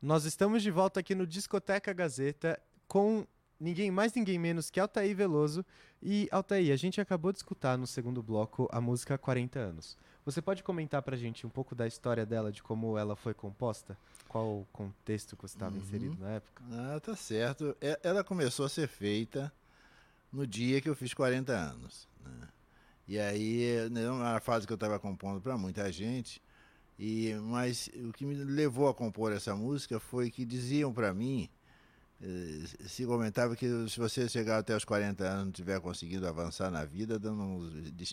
Nós estamos de volta aqui no Discoteca Gazeta com ninguém mais, ninguém menos que Altair Veloso. E, Altair, a gente acabou de escutar no segundo bloco a música 40 anos. Você pode comentar pra gente um pouco da história dela, de como ela foi composta? Qual o contexto que você estava Uhum. inserido na época? Ah, tá certo. E- Ela começou a ser feita no dia que eu fiz 40 anos. né? E aí, né, era uma fase que eu estava compondo para muita gente. E, mas o que me levou a compor essa música foi que diziam para mim, eh, se comentava que se você chegar até os 40 anos e não tiver conseguido avançar na vida, não,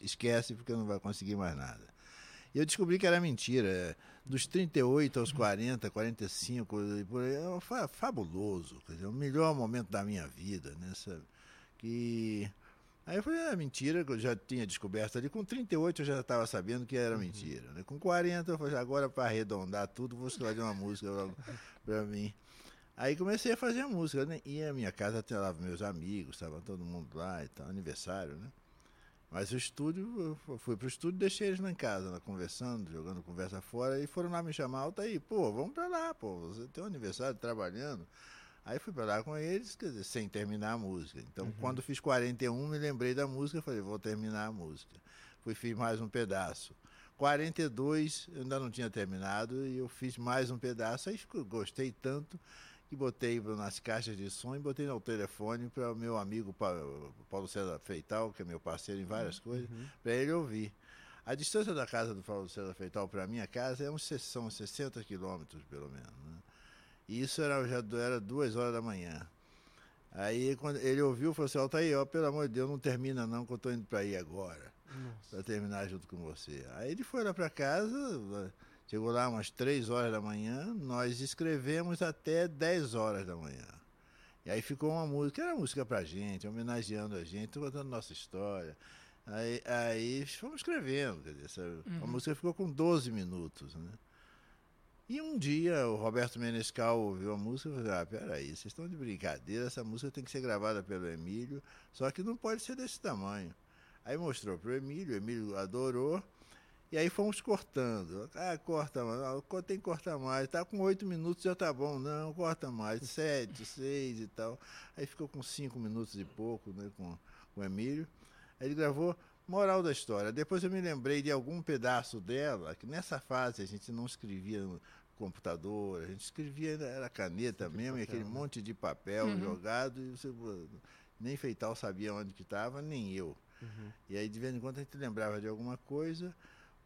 esquece porque não vai conseguir mais nada. E eu descobri que era mentira. Dos 38 aos 40, 45, e por aí, é fa- fabuloso. Quer dizer, o melhor momento da minha vida, né? sabe? Que... Aí eu falei, é mentira, que eu já tinha descoberto ali. Com 38 eu já estava sabendo que era mentira. Né? Com 40 eu falei, agora para arredondar tudo, vou escolher uma música para mim. Aí comecei a fazer a música, né? E a minha casa tinha lá meus amigos, estava todo mundo lá e tal, aniversário, né? Mas o estúdio, eu fui pro estúdio, deixei eles lá em casa, lá, conversando, jogando conversa fora, e foram lá me chamar, alta aí, pô, vamos pra lá, pô, você tem um aniversário trabalhando. Aí fui pra lá com eles, quer dizer, sem terminar a música. Então, quando fiz 41, me lembrei da música, falei, vou terminar a música. Fui, fiz mais um pedaço. 42, eu ainda não tinha terminado, e eu fiz mais um pedaço, aí gostei tanto botei nas caixas de som e botei no telefone para o meu amigo Pa- Paulo César Feital, que é meu parceiro em várias coisas, para ele ouvir. A distância da casa do Paulo César Feital para a minha casa é uns, são 60 quilômetros, pelo menos. né? E isso era, já era duas horas da manhã. Aí quando ele ouviu, falou assim, tá aí, ó, pelo amor de Deus, não termina não, que eu tô indo para aí agora. Para terminar junto com você. Aí ele foi lá para casa, chegou lá umas três horas da manhã, nós escrevemos até 10 horas da manhã. E aí ficou uma música, era música pra gente, homenageando a gente, contando nossa história. Aí, aí fomos escrevendo, quer dizer, essa- a Uhum. música ficou com 12 minutos, né? E um dia o Roberto Menescal ouviu a música e falou, ah, peraí, vocês estão de brincadeira, essa música tem que ser gravada pelo Emílio, só que não pode ser desse tamanho. Aí mostrou pro Emílio, o Emílio adorou, e aí fomos cortando. Ah, corta mais, ah, tem que cortar mais, tá com oito minutos já tá bom, não, corta mais, sete, seis e tal. Aí ficou com cinco minutos e pouco, né, com, com o Emílio. Aí ele gravou Moral da história. Depois eu me lembrei de algum pedaço dela, que nessa fase a gente não escrevia no computador, a gente escrevia, era caneta mesmo, e aquele monte de papel Uhum. jogado, e você, nem Feital sabia onde que estava, nem eu. E aí, de vez em quando, a gente lembrava de alguma coisa.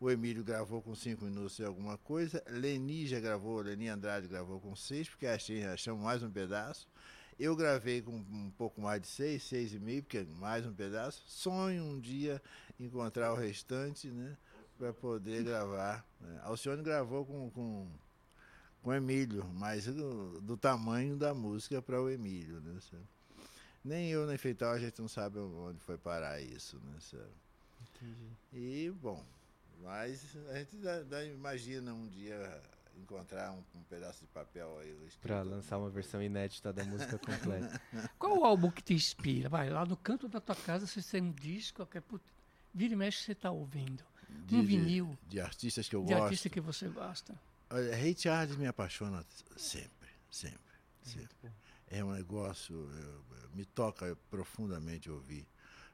O Emílio gravou com cinco minutos de alguma coisa. Leni já gravou, Leni Andrade gravou com seis, porque achei, achamos mais um pedaço. Eu gravei com um pouco mais de seis, seis e meio, porque é mais um pedaço. Sonho um dia encontrar o restante, né? Para poder gravar. né? Alcione gravou com, com, com o Emílio, mas do, do tamanho da música para o Emílio, né? sabe? Nem eu, nem Feital, a gente não sabe onde foi parar isso, né? sabe? Entendi. E, bom, mas a gente dá, dá- imagina um dia encontrar um, um pedaço de papel aí. Pra lançar uma versão inédita da música completa. Qual o álbum que te inspira? Vai, lá no canto da tua casa você tem um disco, que é, put- vira e mexe você tá ouvindo. de, um de- vinil De, artistas que eu de gosto. artista que você gosta. Olha, Ray Charles me apaixona sempre, sempre, sempre. É um negócio, eu- eu- me toca profundamente ouvir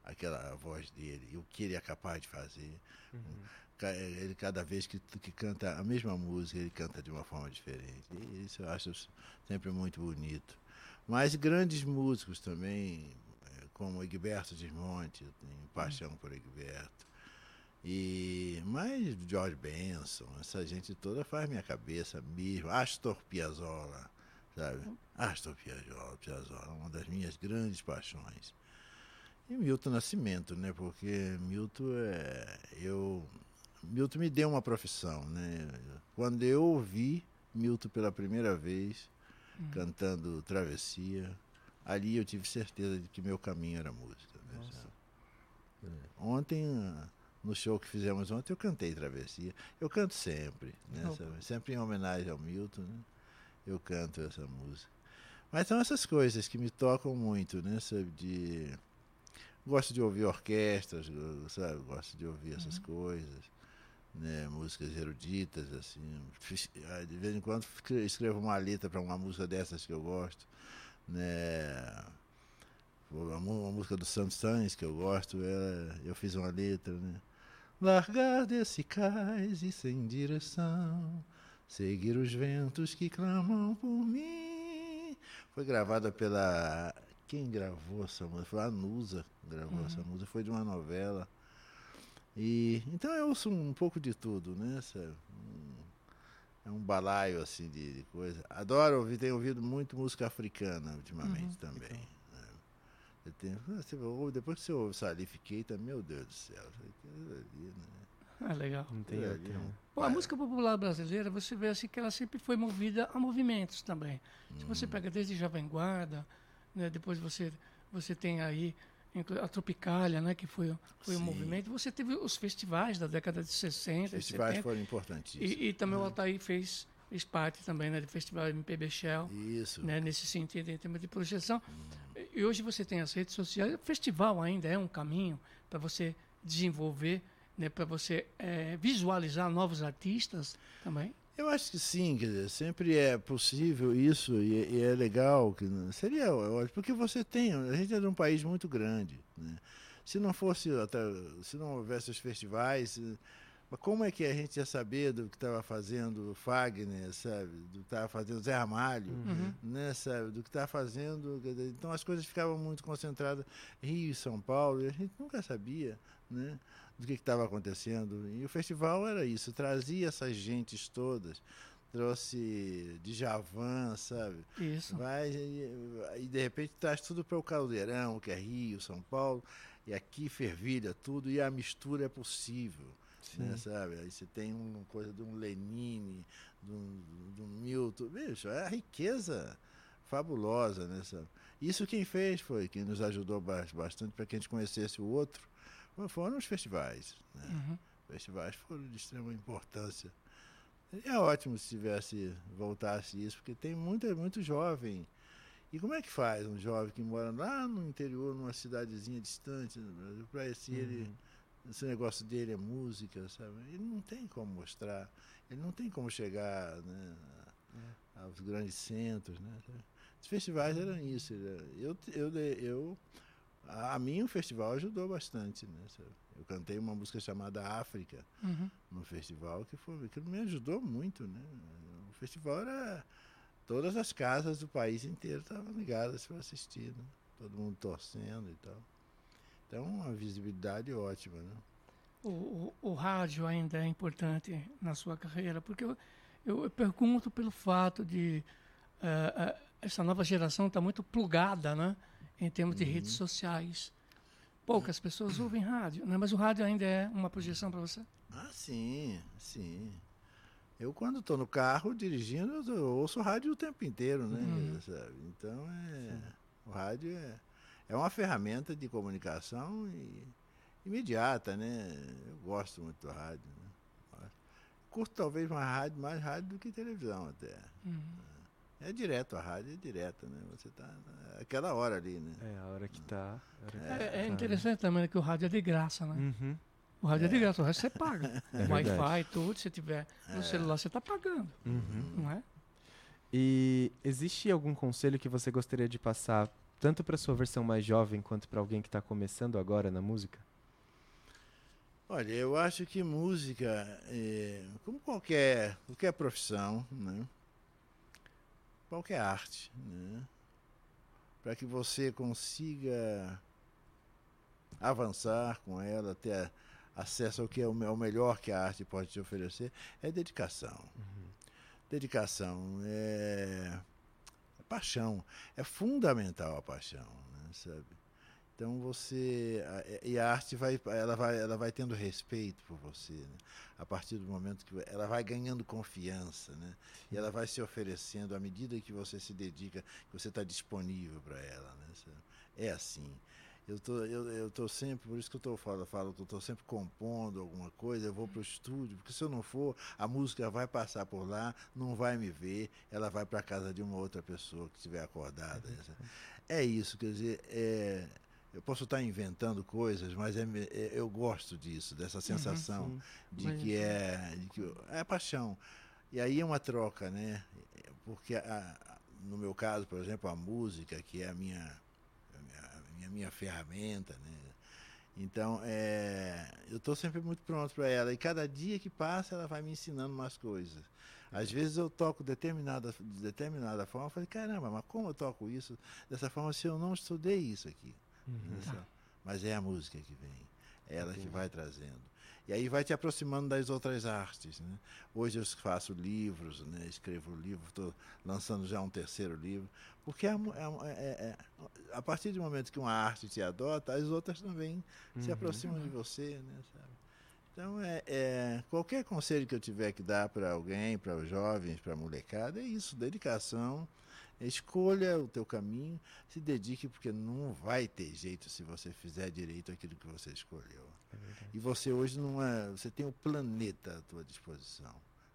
aquela voz dele e o que ele é capaz de fazer. Ca- Ele cada vez que, que canta a mesma música, ele canta de uma forma diferente. E isso eu acho sempre muito bonito. Mas grandes músicos também, eh, como Egberto Gismonti, eu tenho paixão por Egberto. E mas George Benson, essa gente toda faz minha cabeça mesmo. Astor Piazzolla, sabe? Astor Piazzolla, Piazzolla, uma das minhas grandes paixões. E Milton Nascimento, né? Porque Milton é eu Milton me deu uma profissão, né? Quando eu ouvi Milton pela primeira vez cantando Travessia, ali eu tive certeza de que meu caminho era música. né? É. Ontem, no show que fizemos ontem, eu cantei Travessia. Eu canto sempre, né? Sempre em homenagem ao Milton, né? Eu canto essa música. Mas são essas coisas que me tocam muito, né? Sabe? De... Gosto de ouvir orquestras, sabe? Gosto de ouvir essas coisas, né? Músicas eruditas, assim. De vez em quando escre- escrevo uma letra para uma música dessas que eu gosto, né? Uma, música do Santos Sainz que eu gosto, ela- eu fiz uma letra, né? Largar desse cais e sem direção, seguir os ventos que clamam por mim. Foi gravada pela. Quem gravou essa música? Foi a Nusa gravou essa música, foi de uma novela. E então eu ouço um pouco de tudo, né? Um- é um balaio assim de, de coisa. Adoro ouvir, tenho ouvido muito música africana ultimamente também. né? Eu tenho, ah, você ouve- depois que você ouve Salif Keita, meu Deus do céu, ali, né? Ah, legal. Não tem ali é um? Bom, a música popular brasileira, você vê assim que ela sempre foi movida a movimentos também. Se você pega desde Jovem Guarda, né, depois você, você tem aí a Tropicália, né, que foi, foi um movimento. Você teve os festivais da década de 60 Os festivais 70. foram importantíssimos. E, e também o Altair fez, fez parte também né, do Festival MPB Shell, Isso. né, nesse sentido, em termos de projeção. E hoje você tem as redes sociais. O festival ainda é um caminho para você desenvolver, né, para você eh, visualizar novos artistas também. Eu acho que sim, quer dizer, sempre é possível isso e, e é legal, que não- seria ótimo, porque você tem, a gente é de um país muito grande, né? Se não fosse, até, se não houvesse os festivais, eh, como é que a gente ia saber do que estava fazendo o Fagner, sabe? Do que estava fazendo o Zé Ramalho, né, sabe? Do que estava fazendo, então as coisas ficavam muito concentradas Rio e São Paulo, e a gente nunca sabia, né? Do que estava acontecendo. E o festival era isso, trazia essas gentes todas, trouxe Djavan, sabe? Isso. Vai e, e de repente traz tudo para o caldeirão, que é Rio, São Paulo, e aqui fervilha tudo e a mistura é possível. Né, sabe? Aí você tem uma coisa de um Lenine, de um, de um Milton. Bicho, é a riqueza fabulosa, né? Sabe? Isso quem fez foi, quem nos ajudou bas- bastante para que a gente conhecesse o outro, foram os festivais. Né? Uhum. Festivais foram de extrema importância. Seria ótimo se tivesse, voltasse isso, porque tem muita, muito jovem. E como é que faz um jovem que mora lá no interior, numa cidadezinha distante no Brasil, para esse ele, esse negócio dele é música, sabe? Ele não tem como mostrar, ele não tem como chegar né, a- aos grandes centros, né? Os festivais eram isso. era- Eu, eu, eu, a, a mim o festival ajudou bastante, né? Eu cantei uma música chamada África Uhum. no festival que foi que me ajudou muito, né? O festival era todas as casas do país inteiro estavam ligadas para assistir, né? Todo mundo torcendo e tal. Então, uma visibilidade ótima, né? O, o, o rádio ainda é importante na sua carreira, porque eu, eu pergunto pelo fato de eh, eh, essa nova geração está muito plugada, né, em termos de redes sociais. Poucas pessoas ouvem rádio, né, mas o rádio ainda é uma projeção para você. Ah, sim, sim. Eu, quando estou no carro dirigindo, eu, ouço rádio o tempo inteiro, né? Uhum. Sabe? Então, é, o rádio é, é uma ferramenta de comunicação e, imediata, né? Eu gosto muito do rádio. Né? Curto talvez mais rádio, mais rádio do que televisão até. É direto, a rádio é direta, né? Você está aquela hora ali, né? É, a hora que tá. hora que É, é tá, né? interessante também que o rádio é de graça, né? Uhum. O rádio é, de graça, o resto você paga. É Wi-Fi, tudo, se tiver no celular, você está pagando. Uhum. Não é? E existe algum conselho que você gostaria de passar, tanto para sua versão mais jovem quanto para alguém que está começando agora na música? Olha, eu acho que música, é, como qualquer, qualquer profissão, né? Qualquer arte, né? para que você consiga avançar com ela, ter acesso ao que é o melhor que a arte pode te oferecer, é dedicação. Dedicação é, é paixão, é fundamental a paixão, né, sabe? Então você e a arte vai ela vai ela vai tendo respeito por você, né? a partir do momento que ela vai ganhando confiança, né? E ela vai se oferecendo à medida que você se dedica, que você está disponível para ela, né? É assim. Eu tô, eu, eu tô sempre, por isso que eu tô, falo, falo que eu tô sempre compondo alguma coisa, eu vou pro estúdio, porque se eu não for, a música vai passar por lá, não vai me ver, ela vai para casa de uma outra pessoa que estiver acordada. É isso, quer dizer, é, eu posso estar inventando coisas, mas é, é- eu gosto disso, dessa sensação sim. de Mas- que é, de que é paixão. E aí é uma troca, né? Porque a- a- no meu caso, por exemplo, a música, que é a minha, a minha, minha, minha ferramenta, né? Então, é, eu estou sempre muito pronto para ela. E cada dia que passa, ela vai me ensinando mais coisas. Às vezes eu toco determinada, de determinada forma, eu falei, caramba, mas como eu toco isso dessa forma se eu não estudei isso aqui? Né, sabe? Mas é a música que vem, é ela que vai trazendo. E aí vai te aproximando das outras artes. Né? Hoje eu faço livros, né? escrevo livro, estou lançando já um terceiro livro, porque é, é mu- é- é- a partir do momento que uma arte te adota, as outras também se Uhum. aproximam de você. Né? sabe? Então, é, é, qualquer conselho que eu tiver que dar para alguém, para os jovens, para a molecada, é isso: dedicação. Escolha o teu caminho, se dedique, porque não vai ter jeito se você fizer direito aquilo que você escolheu. e você hoje não é. Você tem o planeta à tua disposição.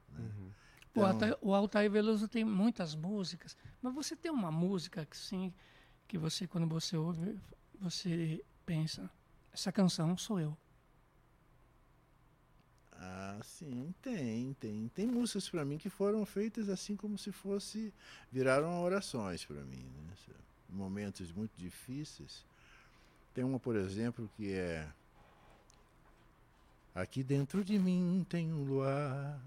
né? Uhum. O, Então- Altair, o Altair Veloso tem muitas músicas, mas você tem uma música que sim, que você quando você ouve, você pensa, essa canção sou eu. Ah, sim, tem, tem. Tem músicas para mim que foram feitas assim como se fosse. viraram orações para mim, né? Momentos muito difíceis. Tem uma, por exemplo, que é. Aqui dentro de mim tem um luar.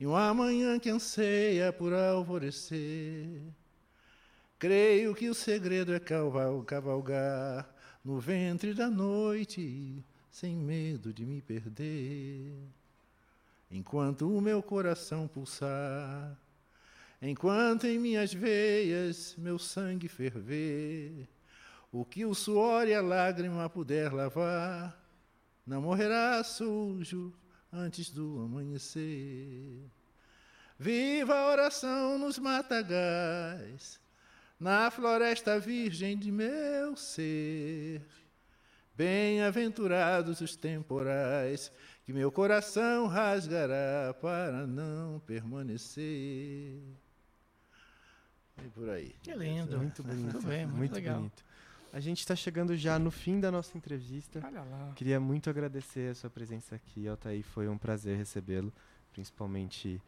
E uma manhã que anseia por alvorecer. Creio que o segredo é caval- cavalgar no ventre da noite, sem medo de me perder. Enquanto o meu coração pulsar, enquanto em minhas veias meu sangue ferver, o que o suor e a lágrima puder lavar, não morrerá sujo antes do amanhecer. Viva a oração nos matagais, na floresta virgem de meu ser. Bem-aventurados os temporais que meu coração rasgará para não permanecer. E por aí. Que lindo. Muito bonito. Muito bem, muito legal. bonito. A gente está chegando já no fim da nossa entrevista. Olha lá. Queria muito agradecer a sua presença aqui, Altair. Foi um prazer recebê-lo, principalmente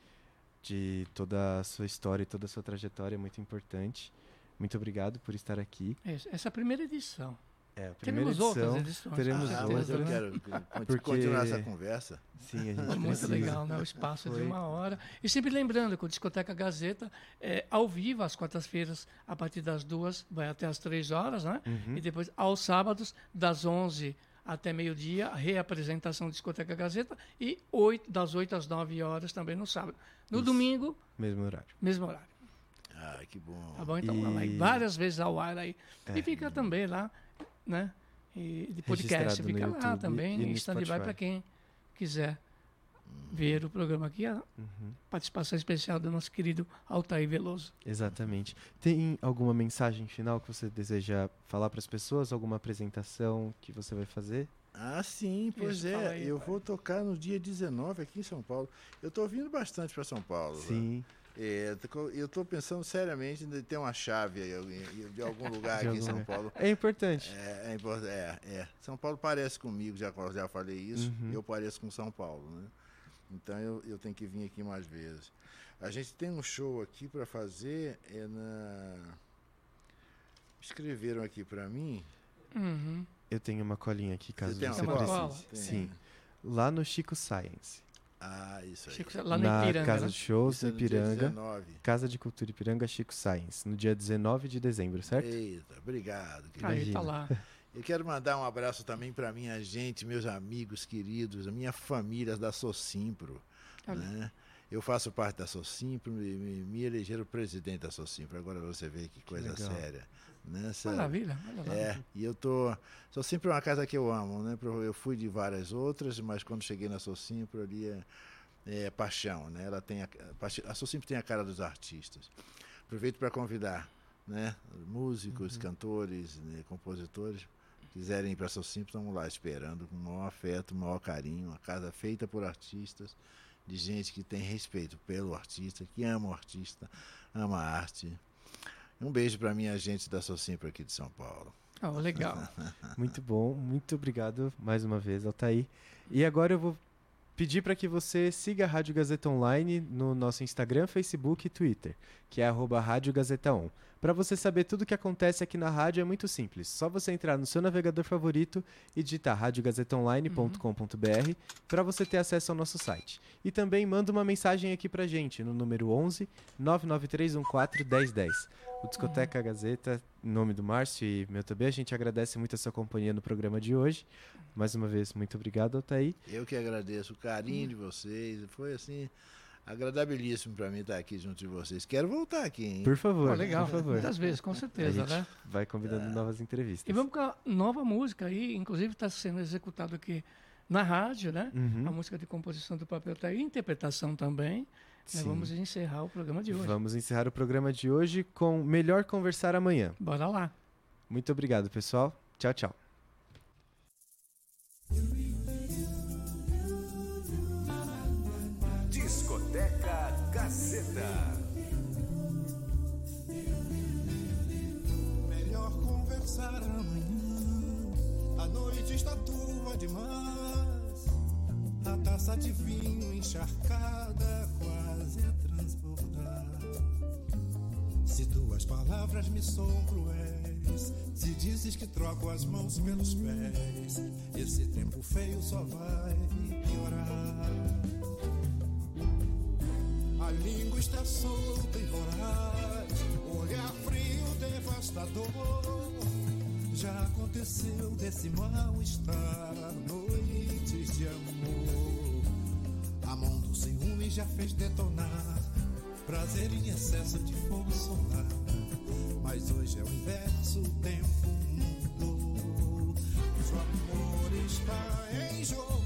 de toda a sua história e toda a sua trajetória, é muito importante. Muito obrigado por estar aqui. Essa essa é a primeira edição. É, a primeira Teremos outras edição, edições. teremos Ah, certeza, eu né? quero Porque- continuar essa conversa. Sim, a gente Muito precisa. legal, né? O espaço de Foi. uma hora. E sempre lembrando que o Discoteca Gazeta é ao vivo, às quartas-feiras, a partir das duas, vai até às três horas, né? Uhum. E depois, aos sábados, das 11 até meio-dia, a reapresentação do Discoteca Gazeta. E oito, das 8 às 9 horas também no sábado. No Isso. domingo, Mesmo horário. mesmo horário. Ah, que bom. Tá bom? Então, E- lá, e várias vezes ao ar aí. É. E fica também lá, né? E de podcast fica lá YouTube também, e em stand-by para quem quiser ver o programa aqui. A Uhum. participação especial do nosso querido Altair Veloso. Exatamente. Tem alguma mensagem final que você deseja falar para as pessoas? Alguma apresentação que você vai fazer? Ah, sim, pois Isso, é. aí, eu pai. vou tocar no dia 19 aqui em São Paulo. Eu estou vindo bastante para São Paulo. né? É, tô- eu estou pensando seriamente em ter uma chave de algum lugar aqui em São. Paulo. É importante. É, é, é, é. São Paulo parece comigo, já, já falei isso. Uhum. Eu pareço com São Paulo, né? Então eu, eu tenho que vir aqui mais vezes. A gente tem um show aqui para fazer é na. Escreveram aqui para mim. Uhum. Eu tenho uma colinha aqui, caso tem você, cola? precise. Tem. Sim. Lá no Chico Science. Ah, isso aí. Chico, lá no na Ipiranga, Casa né? de Shows, Isso é no no dia Ipiranga. 19. Casa de Cultura Ipiranga, Chico Science. No dia 19 de dezembro, certo? Eita, obrigado. querido. Aí tá lá. Eu quero mandar um abraço também para minha gente, meus amigos queridos, a minha família da Socimpro. Olha. Né? Eu faço parte da Socimpro, me, me, me elegeram presidente da Socimpro. Agora você vê que coisa legal. séria. Né? Maravilha. lá. É, e eu tô. Socimpro é uma casa que eu amo, né? Eu fui de várias outras, mas quando cheguei na Socimpro ali é, é paixão, né? Ela tem a, a Socimpro tem a cara dos artistas. Aproveito para convidar, né? Músicos, cantores, né? compositores, quiserem ir para Socimpro, estamos lá esperando com o maior afeto, o maior carinho, uma casa feita por artistas, de gente que tem respeito pelo artista, que ama o artista, ama a arte. Um beijo para minha gente da Socimpro aqui de São Paulo. Ah, legal. Muito bom, muito obrigado mais uma vez, Altair. E agora eu vou pedir para que você siga a Rádio Gazeta Online no nosso Instagram, Facebook e Twitter, que é arroba Rádio Gazeta On. Para você saber tudo o que acontece aqui na rádio é muito simples. Só você entrar no seu navegador favorito e digitar radiogazetaonline.com.br para você ter acesso ao nosso site. E também manda uma mensagem aqui pra gente no número 11 99314 1010. O Discoteca Gazeta, em nome do Márcio e meu também, a gente agradece muito a sua companhia no programa de hoje. Mais uma vez, muito obrigado, Altair. Eu que agradeço o carinho de vocês. Foi assim agradabilíssimo para mim estar aqui junto de vocês. Quero voltar aqui, hein? Por favor, Pô, legal. por favor. Muitas vezes, com A certeza, gente né? vai convidando novas entrevistas. E vamos com a nova música aí, inclusive está sendo executado aqui na rádio, né? Uhum. A música de composição do papel tá aí, interpretação também. Né? Sim. Vamos encerrar o programa de hoje. Vamos encerrar o programa de hoje com Melhor Conversar Amanhã. Bora lá. Muito obrigado, pessoal. Tchau, tchau. Gazeta. Melhor conversar amanhã. A noite está turva demais. A taça de vinho encharcada quase a transbordar. Se tuas palavras me são cruéis, se dizes que troco as mãos pelos pés, esse tempo feio só vai piorar. A língua está solta e voraz, olhar frio devastador. Já aconteceu desse mal-estar, noites de amor. A mão do ciúme já fez detonar, prazer em excesso de fogo solar. Mas hoje é o inverso, o tempo mudou. O amor está em jogo,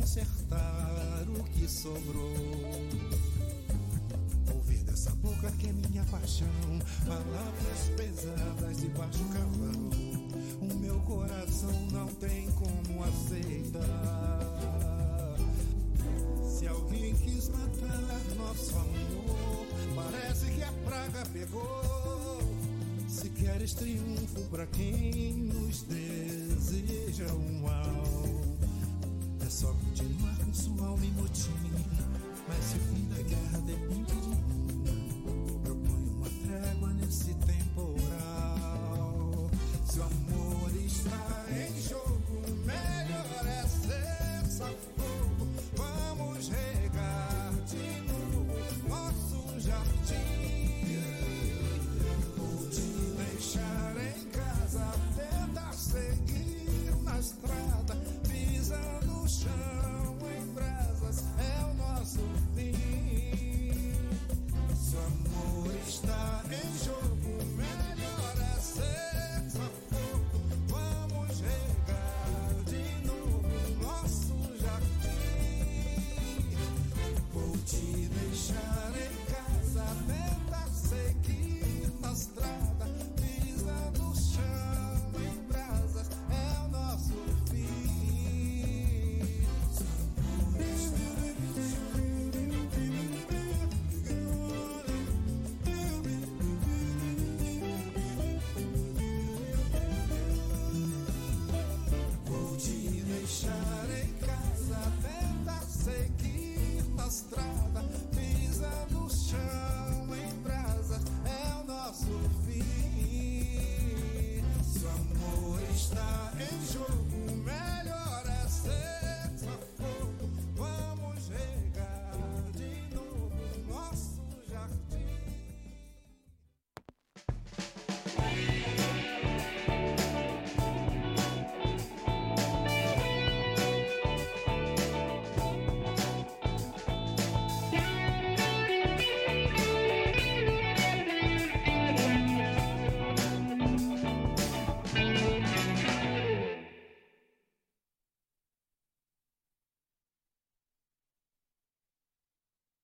consertar o que sobrou. Ouvir dessa boca que é minha paixão, palavras pesadas de baixo calão. O meu coração não tem como aceitar. Se alguém quis matar nosso amor, parece que a praga pegou. Se queres triunfo pra quem